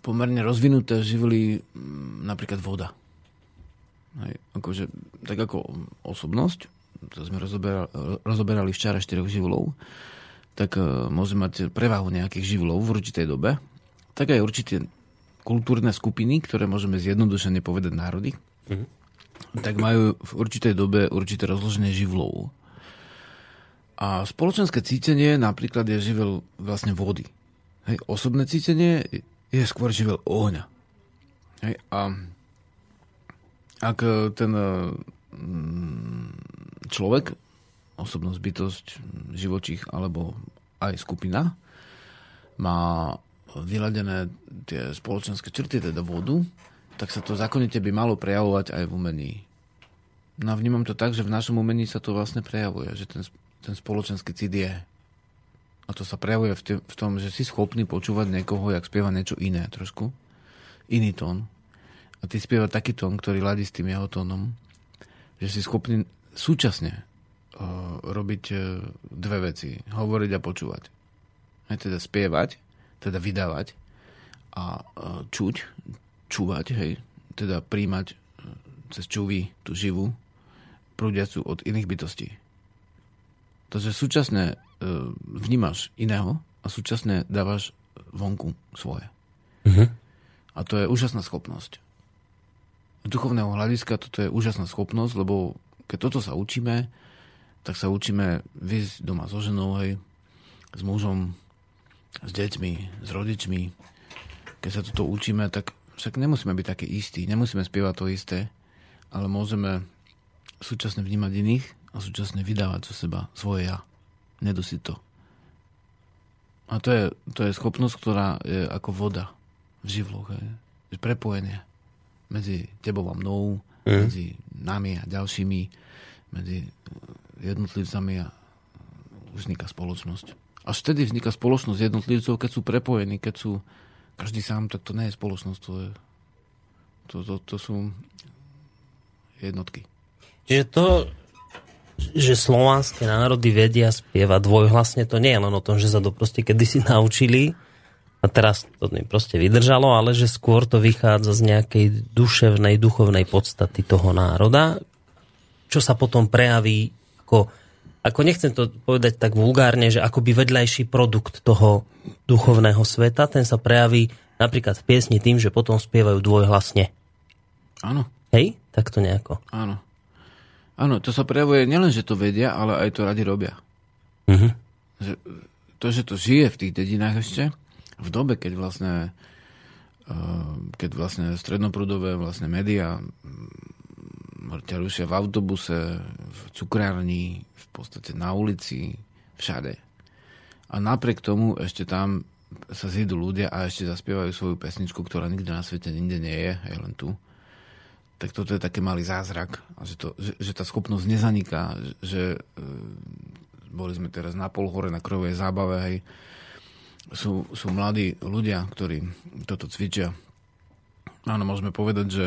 pomerne rozvinuté živly, napríklad voda. Hej, akože, tak ako osobnosť, to sme rozoberali, rozoberali včera štyroch živlov, tak môže mať prevahu nejakých živlov v určitej dobe, tak aj určite kultúrne skupiny, ktoré môžeme zjednodušene povedať národy, mm-hmm. tak majú v určitej dobe určité rozloženie živlov. A spoločenské cítenie napríklad je živel vlastne vody. Hej, osobné cítenie je skôr živel ohňa. Hej, a ak ten mm, človek, osobnosť, bytosť, živočích alebo aj skupina má vyladené tie spoločenské črty, teda vodu, tak sa to zákonite by malo prejavovať aj v umení. No a vnímam to tak, že v našom umení sa to vlastne prejavuje, že ten, ten spoločenský cit je. A to sa prejavuje v, v tom, že si schopný počúvať niekoho, jak spieva niečo iné trošku. Iný tón. A ty spieva taký tón, ktorý ladí s tým jeho tónom. Že si schopný súčasne robiť uh, dve veci. Hovoriť a počúvať. Aj teda spievať teda vydávať a e, čuť, čúvať, hej, teda príjmať cez čuvy tú živú, prúdiacu od iných bytostí. Takže súčasne vnímaš iného a súčasne dávaš vonku svoje. Uh-huh. A to je úžasná schopnosť. Z duchovného hľadiska toto je úžasná schopnosť, lebo keď toto sa učíme, tak sa učíme vyjsť doma so ženou, hej, s mužom, s deťmi, s rodičmi. Keď sa toto učíme, tak však nemusíme byť takí istí, nemusíme spievať to isté, ale môžeme súčasne vnímať iných a súčasne vydávať zo seba svoje ja. Nedusiť to. A to je, to je schopnosť, ktorá je ako voda v živloch. Je. Prepojenie medzi tebou a mnou, mm. medzi nami a ďalšími, medzi jednotlivcami a vzniká spoločnosť. Až vtedy vzniká spoločnosť jednotlivcov, keď sú prepojení, keď sú každý sám, tak to nie je spoločnosť, to, je, to, to, to sú jednotky. Čiže to, že slovanské národy vedia spievať dvojhlasne, to nie je len o tom, že sa to proste kedysi [laughs] naučili a teraz to proste vydržalo, ale že skôr to vychádza z nejakej duševnej, duchovnej podstaty toho národa, čo sa potom prejaví ako ako nechcem to povedať tak vulgárne, že akoby vedľajší produkt toho duchovného sveta, ten sa prejaví napríklad v piesni tým, že potom spievajú dvojhlasne. Áno. Hej? Tak to nejako. Áno. Áno, to sa prejavuje nielen, že to vedia, ale aj to radi robia. Uh-huh. Že, to, že to žije v tých dedinách ešte, v dobe, keď vlastne eh, keď vlastne strednoprúdové vlastne médiá ťa rušia v autobuse, v cukrárni, v podstate na ulici, všade. A napriek tomu ešte tam sa zídu ľudia a ešte zaspievajú svoju pesničku, ktorá nikde na svete ninde nie je, aj len tu. Tak toto je také malý zázrak, že, to, že, že tá schopnosť nezaniká, že, že boli sme teraz na pol hore na krojovej zábave, hej, sú, sú mladí ľudia, ktorí toto cvičia Áno, môžeme povedať, že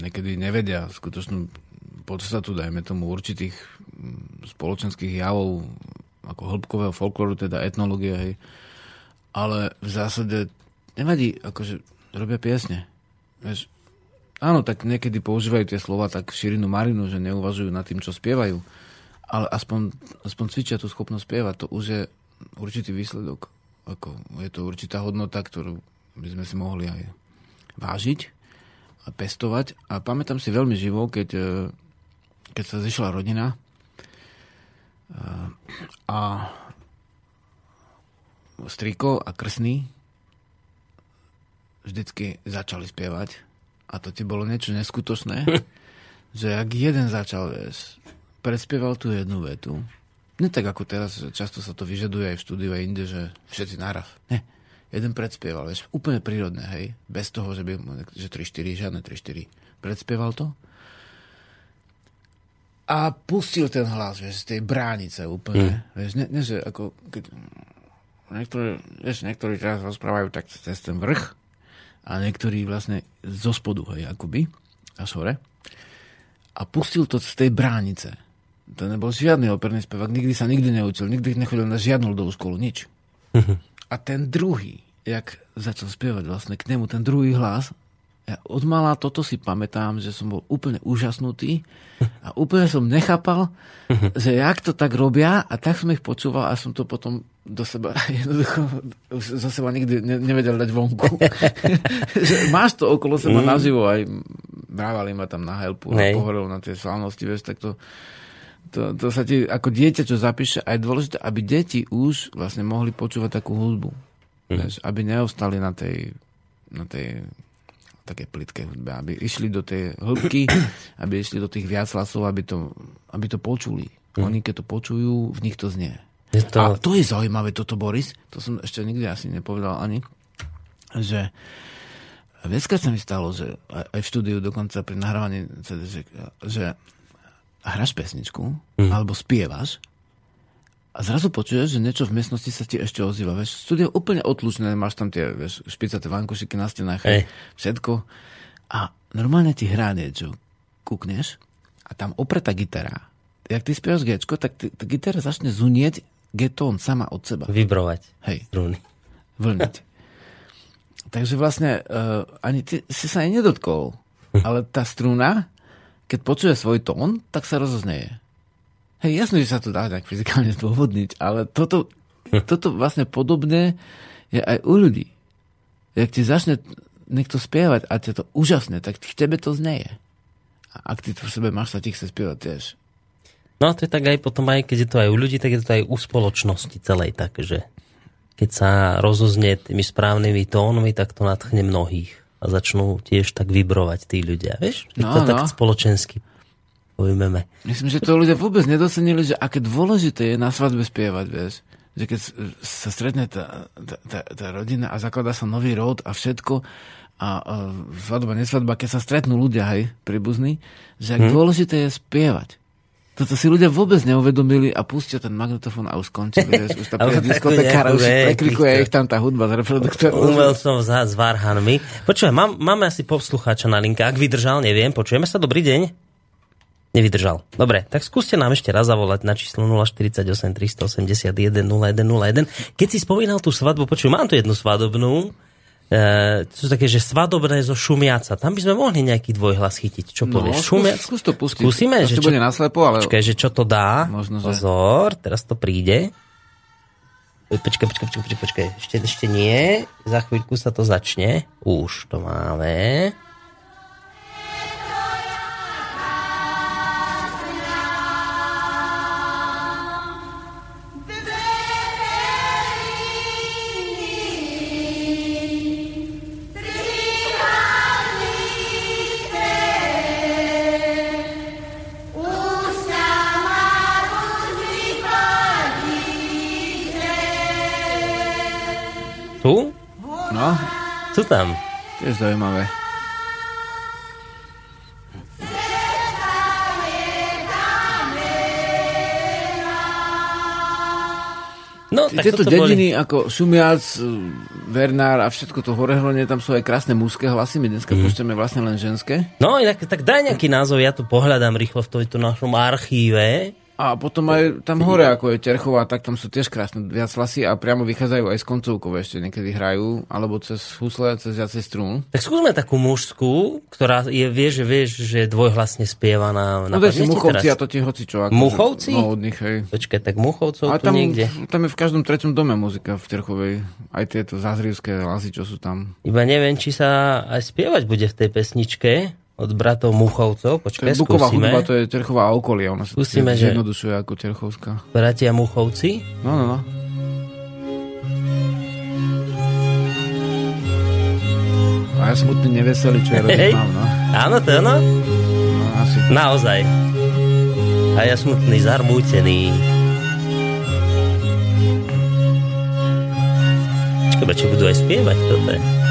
niekedy nevedia skutočnú podstatu, dajme tomu, určitých mm, spoločenských javov, ako hĺbkového folklóru, teda etnológie, hej. Ale v zásade nevadí, akože robia piesne. Vieš, áno, tak niekedy používajú tie slova tak širinu marinu, že neuvažujú nad tým, čo spievajú. Ale aspoň, aspoň cvičia tú schopnosť spievať. To už je určitý výsledok. Ako, je to určitá hodnota, ktorú by sme si mohli aj vážiť a pestovať. A pamätám si veľmi živo, keď, e, keď sa zišla rodina e, a striko a krsný vždycky začali spievať a to ti bolo niečo neskutočné, [laughs] že ak jeden začal, vieš, predspieval tú jednu vetu, nie tak ako teraz, často sa to vyžaduje aj v štúdiu aj inde, že všetci naraz. Nie. Jeden predspieval, vieš, úplne prírodné, hej, bez toho, že by, že 3-4, žiadne 3-4. Predspieval to a pustil ten hlas, vieš, z tej bránice úplne. Mm. Vieš, ne, ne, že ako, keď, niektorí, vieš, niektorí teraz rozprávajú tak cez ten vrch a niektorí vlastne zo spodu, hej, akoby, až hore. A pustil to z tej bránice. To nebol žiadny operný spevák, nikdy sa nikdy neučil, nikdy nechodil na žiadnu ľudovú školu, nič. A ten druhý, jak začal spievať vlastne k nemu, ten druhý hlas, ja od mala toto si pamätám, že som bol úplne úžasnutý a úplne som nechápal, že jak to tak robia a tak som ich počúval a som to potom do seba [laughs] jednoducho zo seba nikdy ne, nevedel dať vonku. [laughs] máš to okolo seba mm. naživo, aj brávali ma tam na helpu a pohoril na tie slávnosti, vieš, tak to, to, to sa ti ako dieťa, čo zapíše, a je dôležité, aby deti už vlastne mohli počúvať takú hudbu. Mm. Vieš, aby neostali na tej, na tej také plitkej hudbe, aby išli do tej hĺbky, [clears throat] aby išli do tých viac hlasov, aby to, aby to počuli. Mm. Oni keď to počujú, v nich to znie. Je to... A to je zaujímavé, toto Boris, to som ešte nikdy asi nepovedal ani, že viackrát sa mi stalo, že aj v štúdiu dokonca pri nahrávaní CD, že, že hráš pesničku, mm. alebo spievaš a zrazu počuješ, že niečo v miestnosti sa ti ešte ozýva. Vieš, studio je úplne otlučné, máš tam tie vieš, špicaté vankušiky na stenách, Ej. všetko. A normálne ti hrá niečo. Kúkneš a tam opretá gitara. Jak ty spievaš g tak tá gitara začne zunieť G-tón sama od seba. Vibrovať. Hej. Struny. Vlniť. [laughs] Takže vlastne uh, ani ty si sa aj nedotkol. [laughs] Ale tá struna, keď počuje svoj tón, tak sa rozoznieje. Hej, jasné, že sa to dá tak fyzikálne zdôvodniť, ale toto, toto vlastne podobné je aj u ľudí. Jak ti začne niekto spievať a je to úžasné, tak v tebe to zneje. A ak ty to v sebe máš, sa ti chce spievať tiež. No a to je tak aj potom, aj keď je to aj u ľudí, tak je to aj u spoločnosti celej tak, že keď sa rozoznie tými správnymi tónmi, tak to natchne mnohých a začnú tiež tak vybrovať tí ľudia. Vieš? No, to no. tak spoločensky pojmeme. Myslím, že to ľudia vôbec nedocenili, že aké dôležité je na svadbe spievať, vieš. Že keď sa stretne tá, tá, tá, tá rodina a zakladá sa nový rod a všetko, a, a svadba, nesvadba, keď sa stretnú ľudia, hej, príbuzní, že ak hmm. dôležité je spievať. Toto si ľudia vôbec neuvedomili a pustia ten magnetofón a už skončí. [laughs] Vieš, už tá diskotekára už preklikuje ich tam tá hudba z reproduktora. Umel som za, s varhanmi. Počúvaj, mám, máme asi poslucháča na linke. Ak vydržal, neviem. Počujeme sa, dobrý deň. Nevydržal. Dobre, tak skúste nám ešte raz zavolať na číslo 048 381 0101. Keď si spomínal tú svadbu, počuj, mám tu jednu svadobnú, Uh, to sú také, že svadobné zo šumiaca. Tam by sme mohli nejaký dvojhlas chytiť. Čo no, povieš? Šumiac? Skús, to pustiť. Skúsime? že čo... bude naslepo, ale... Počkaj, že čo to dá? Možno, že... Pozor, teraz to príde. Počkaj, počkaj, počkaj, počkaj. Ešte, ešte nie. Za chvíľku sa to začne. Už to máme. Co tam? Je zaujímavé. No, tak Tieto dediny boli... ako Šumiac, Vernár a všetko to horehronie, tam sú aj krásne mužské hlasy, my dneska mm. púšťame vlastne len ženské. No, tak, tak daj nejaký názov, ja tu pohľadám rýchlo v tomto našom archíve. A potom aj tam hore, ako je Terchová, tak tam sú tiež krásne viac hlasy a priamo vychádzajú aj z koncovkov ešte niekedy hrajú, alebo cez husle, cez viacej strún. Tak skúsme takú mužskú, ktorá je, vie, že vieš, že dvojhlasne spieva na, No to Muchovci teraz? a to ti hocičo. Ako, Muchovci? No od nich, hej. Počkaj, tak Muchovcov a tam, tu niekde. Tam je v každom treťom dome muzika v Terchovej. Aj tieto zázrivské hlasy, čo sú tam. Iba neviem, či sa aj spievať bude v tej pesničke od bratov Muchovcov. Počkaj, to je Buková skúsime. hudba, to je Terchová okolie. Ona sa skúsime, že jednodušuje ako Terchovská. Bratia Muchovci. No, no, no. Aj ja smutný neveselý, čo ja robiť mám, no. Áno, to je ono? no asi. Naozaj. A ja smutný, zarmútený. Škoda, či budú aj spievať toto je.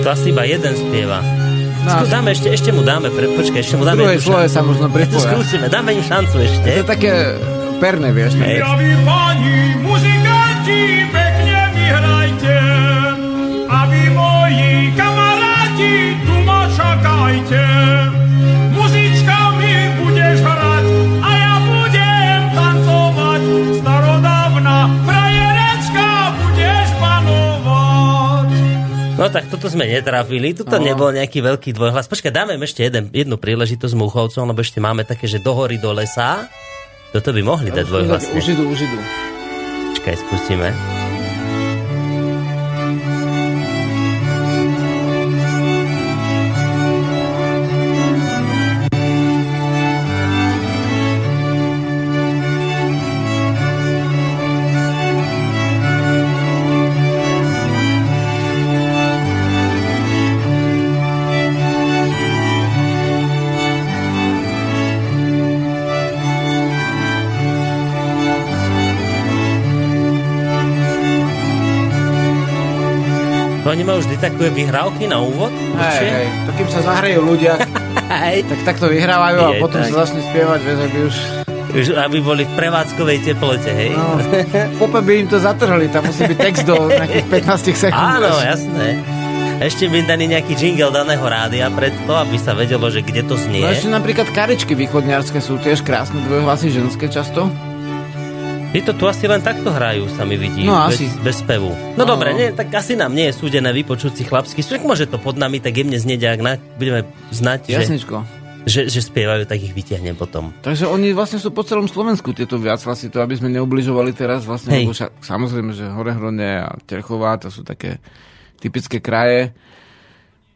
To asi iba jeden spieva. No, dáme ešte, ešte mu dáme, pre, počkaj, ešte mu dáme jednu sloje sa možno [laughs] pripoja. Skúsime, dáme im šancu To ešte. je také perné, vieš. Hej. Hej. Javí Toto sme netrafili, tuto No. nebol nejaký veľký dvojhlas. Počkaj, dáme im ešte jeden, jednu príležitosť s Múchovcom, lebo ešte máme také, že do hory, do lesa. Toto by mohli dať dvojhlasne. Už idú, už idú. Počkaj, spustíme. To oni majú vždy také vyhrávky na úvod? Hej, hej. To kým sa zahrejú ľudia, [laughs] tak takto vyhrávajú a Je, potom tak. sa začne spievať, vieš, aby už... Už aby boli v prevádzkovej teplote, hej? No, [laughs] pope by im to zatrhli, tam musí byť text do nejakých 15 sekúnd. Áno, vieš. jasné. Ešte by daný nejaký jingle daného rádia pred to, aby sa vedelo, že kde to znie. No ešte napríklad karičky východňarské sú tiež krásne dvojhlasy ženské často. Títo tu asi len takto hrajú, sa mi vidí. No, bez, asi. Bez spevu. No, No. dobre, nie, tak asi nám nie je súdené vypočuť si chlapský svek. Môže to pod nami tak jemne znieť, ak na, budeme znať, že, Jasničko. že, že spievajú, tak ich vytiahnem potom. Takže oni vlastne sú po celom Slovensku tieto viachlasy, to aby sme neubližovali teraz vlastne, Hej. lebo však, samozrejme, že Horehronie a Terchová, to sú také typické kraje.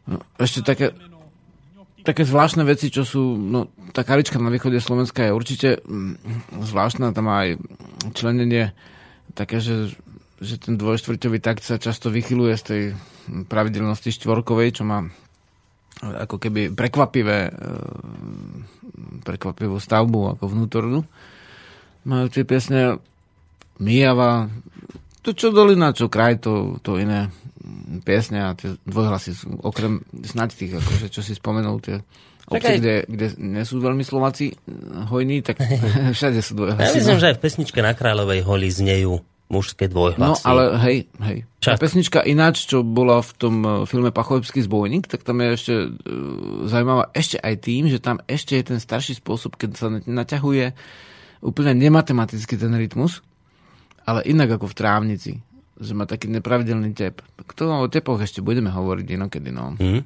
No, Ešte také, také zvláštne veci, čo sú, no, tá karička na východe Slovenska je určite mm, zvláštna, tam aj členenie také, že, že ten dvojštvrťový takt sa často vychyluje z tej pravidelnosti štvorkovej, čo má ako keby prekvapivé, e, prekvapivú stavbu ako vnútornú. Majú tie piesne Mijava, to čo dolina, čo kraj, to, to iné piesne a tie dvojhlasy sú okrem snáď tých, akože, čo si spomenul, tie obce, kde, kde nie sú veľmi Slováci eh, hojní, tak [laughs] všade sú Ja dvojhlasy. myslím, no. že aj v pesničke na Kráľovej holi znejú mužské No, dvojhlasy. ale hej, hej. Tá Však. pesnička ináč, čo bola v tom eh, filme Pachovský zbojník, tak tam je ešte uh, zaujímavá ešte aj tým, že tam ešte je ten starší spôsob, keď sa na- naťahuje úplne nematematicky ten rytmus, ale inak ako v trávnici, že má taký nepravidelný tep. Tak to o tepoch ešte budeme hovoriť inokedy, no. Hm?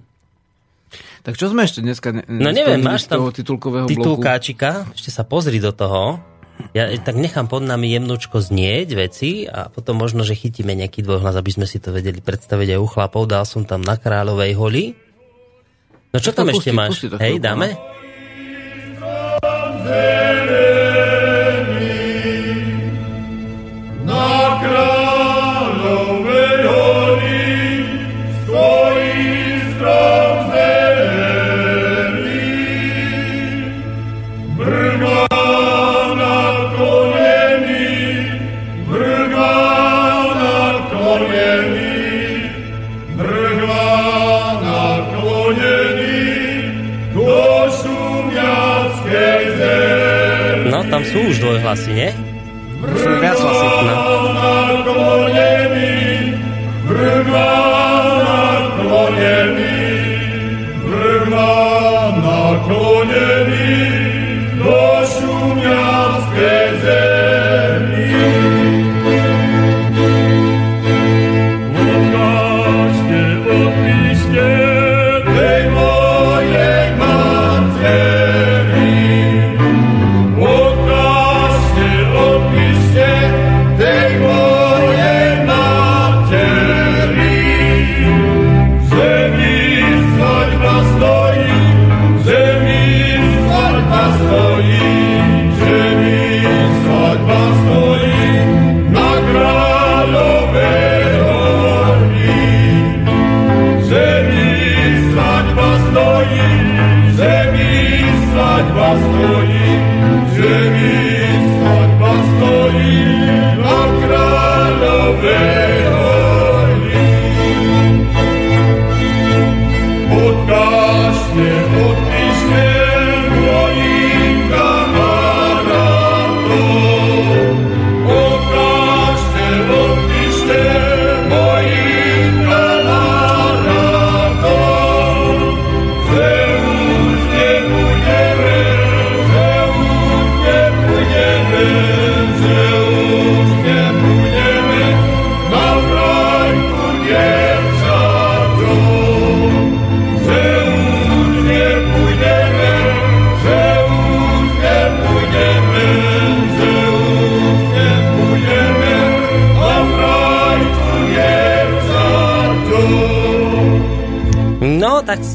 Tak čo sme ešte dneska ne- No neviem, máš tam titulkového bloku? titulkáčika, ešte sa pozri do toho. Ja tak nechám pod nami jemnúčko znieť veci a potom možno, že chytíme nejaký dvojhlas, aby sme si to vedeli predstaviť aj u chlapov. Dal som tam na Kráľovej holi. No čo Tak tam pusti, ešte máš? pusti Hej, dáme? Na sú už dvojhlasy, nie?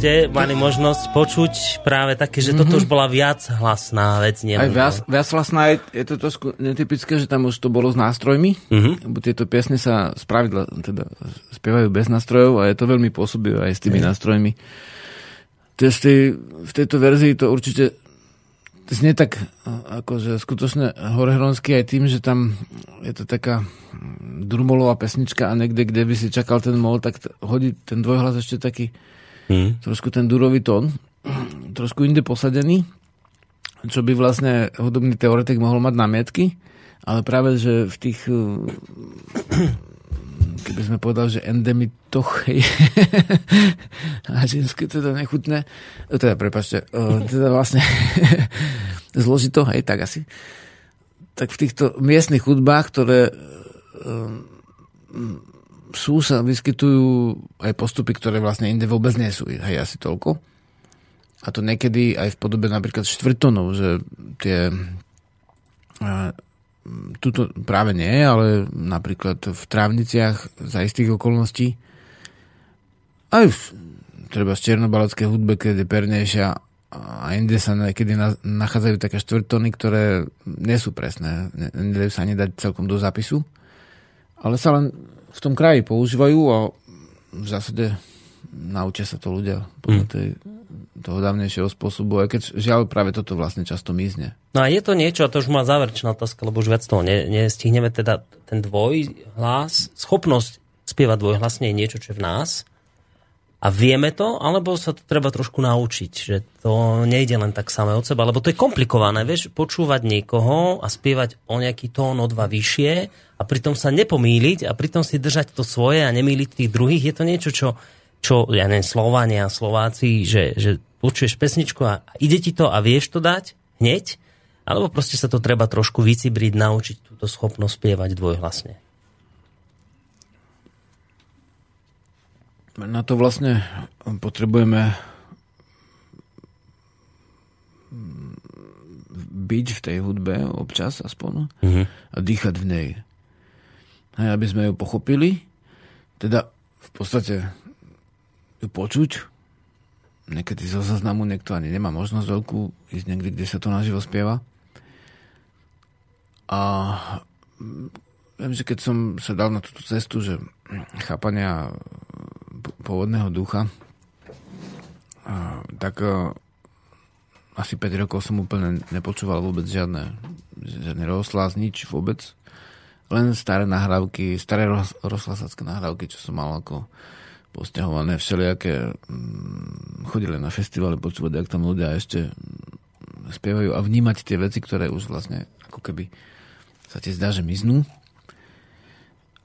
Ste mali možnosť počuť práve také, že toto už bola viac hlasná vec. Mhm. Aj viac, viac hlasná je, je to trošku netypické, že tam už to bolo s nástrojmi, Mhm. lebo tieto piesne sa spravidla teda spievajú bez nástrojov a je to veľmi pôsobivé aj s tými nástrojmi. Je z tej, v tejto verzii to určite znie tak akože skutočne horehronský aj tým, že tam je to taká drumolová pesnička a niekde, kde by si čakal ten mol, tak t- hodí ten dvojhlas ešte taký Hm. trošku ten durový tón, trošku inde posadený, čo by vlastne hudobný teoretik mohol mať námietky, ale práve, že v tých eh, keby sme povedali, že endemitoch a [laughs] ženské teda nechutné, eh, teda prepačte, eh, teda vlastne [laughs] zložito, hej, tak asi, tak v týchto miestnych hudbách, ktoré sú, sa vyskytujú aj postupy, ktoré vlastne inde vôbec nie sú. Hej, asi toľko. A to niekedy aj v podobe napríklad štvrtonov, že tie tuto práve nie, ale napríklad v trávniciach za istých okolností aj v, treba z černobaleckej hudbe, keď je pernejšia a inde sa niekedy na, nachádzajú také štvrtony, ktoré nie sú presné. Ne- Nedajú sa ani dať celkom do zápisu. Ale sa len v tom kraji používajú a v zásade naučia sa to ľudia podľa tej, toho dávnejšieho spôsobu, aj keď žiaľ práve toto vlastne často mizne. No a je to niečo, a to už má záverečná otázka, lebo už viac toho ne, nestihneme, teda ten dvojhlas, schopnosť spievať dvojhlasne je niečo, čo je v nás a vieme to, alebo sa to treba trošku naučiť, že to nejde len tak samé od seba, lebo to je komplikované, vieš, počúvať niekoho a spievať o nejaký tón o dva vyššie a pritom sa nepomýliť a pritom si držať to svoje a nemýliť tých druhých, je to niečo, čo, čo ja neviem, Slovania, Slováci, že, že počuješ pesničku a ide ti to a vieš to dať hneď, alebo proste sa to treba trošku vycibriť, naučiť túto schopnosť spievať dvojhlasne. Na to vlastne potrebujeme byť v tej hudbe občas aspoň Mhm. a dýchať v nej. Hej, aby sme ju pochopili, teda v podstate ju počuť. Niekedy zo zaznamu niekto ani nemá možnosť veľkú ísť niekde, kde sa to naživo spieva. A viem, že keď som sa dal na túto cestu, že chápania pôvodného ducha, tak a, asi 5 rokov som úplne nepočúval vôbec žiadne, žiadne rozhlas, nič vôbec. Len staré nahrávky, staré roz, rozhlasacké nahrávky, čo som mal ako posťahované všelijaké mm, chodili na festivaly počúvať, jak tam ľudia ešte spievajú a vnímať tie veci, ktoré už vlastne ako keby sa ti zdá, že miznú.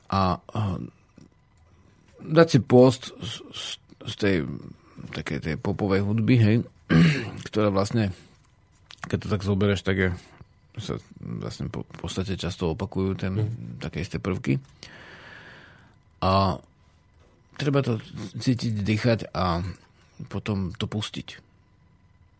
A, a dať si post z, z, tej takej tej popovej hudby, hej, [clears throat] ktorá vlastne, keď to tak zoberieš, tak je, sa vlastne po, v podstate často opakujú ten, také isté prvky. A treba to cítiť, dýchať a potom to pustiť.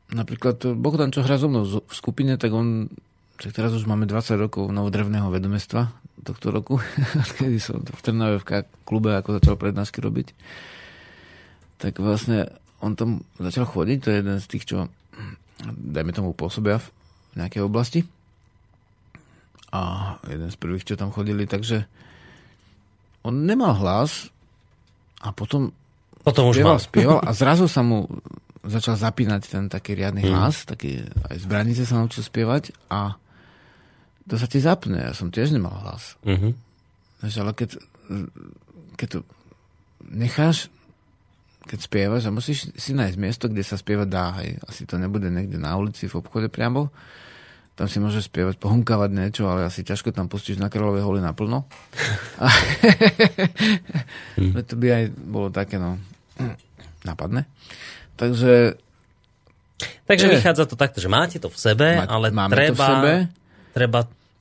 Napríklad Bohdan, čo hrá so mnou v skupine, tak on, tak teraz už máme 20 rokov novodrevného vedomestva tohto roku, [laughs] kedy som v Trnave v klube ako začal prednášky robiť. Tak vlastne on tam začal chodiť, to je jeden z tých, čo dajme tomu pôsobia v nejakej oblasti. A jeden z prvých, čo tam chodili, takže on nemal hlas a potom Potom už spieval, spieval [laughs] a zrazu sa mu začal zapínať ten taký riadny hlas, taký, aj z branice sa naučil spievať a to sa ti zapne. Ja som tiež nemal hlas. Vieš, ale keď, keď to necháš, keď spievaš a musíš si nájsť miesto, kde sa spievať dá, hej. Asi to nebude niekde na ulici, v obchode priamo. Tam si môžeš spievať, pohunkávať niečo, ale asi ťažko tam pustíš na kráľovej holi naplno. A [laughs] to by aj bolo také, no, napadne. Takže Takže Je. vychádza to takto, že máte to v sebe, ale máme treba, to v sebe. treba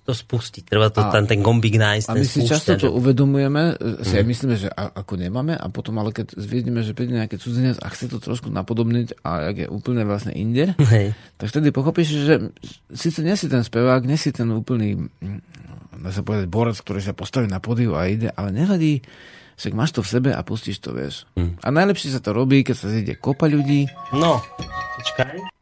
to spustiť. Treba to, A- ten, ten gombík nájsť, A my si často to uvedomujeme, e, si aj myslíme, že a, ako nemáme a potom ale keď zvidíme, že príde nejaký cudzinec a chce to trošku napodobniť a jak je úplne vlastne inde, Hej. tak vtedy pochopíš, že síce nie si ten spevák, nie si ten úplný dá sa povedať, borec, ktorý sa postaví na podiu a ide, ale nevadí, však máš to v sebe a pustíš to, vieš. Mm. A najlepšie sa to robí, keď sa zíde kopa ľudí. No, počkaj.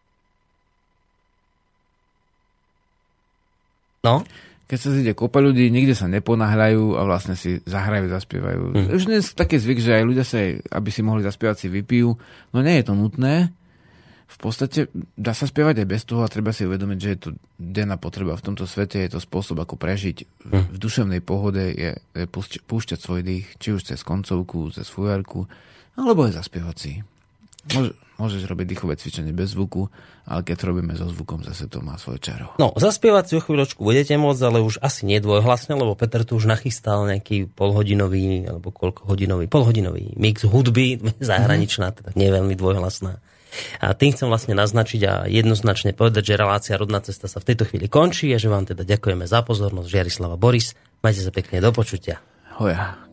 No? Keď sa zíde kopa ľudí, nikde sa neponáhľajú a vlastne si zahrajú, zaspievajú. Mm. Už dnes taký zvyk, že aj ľudia sa, aby si mohli zaspievať, si vypijú. No nie je to nutné. V podstate dá sa spievať aj bez toho a treba si uvedomiť, že je to denná potreba v tomto svete, je to spôsob, ako prežiť mm. v duševnej pohode, je, je púšťať svoj dých, či už cez koncovku, cez fujarku, alebo aj zaspievať si. Môže, Môžeš robiť dýchové cvičenie bez zvuku, ale keď to robíme so zvukom, zase to má svoje čaro. No, zaspievať si o chvíľočku budete môcť, ale už asi nie dvojhlasne, lebo Peter tu už nachystal nejaký polhodinový, alebo koľko hodinový, polhodinový mix hudby, [laughs] zahraničná, teda nie veľmi dvojhlasná. A tým chcem vlastne naznačiť a jednoznačne povedať, že relácia Rodná cesta sa v tejto chvíli končí a že vám teda ďakujeme za pozornosť. Žiarislava Boris, majte sa pekne do počutia. Hoja.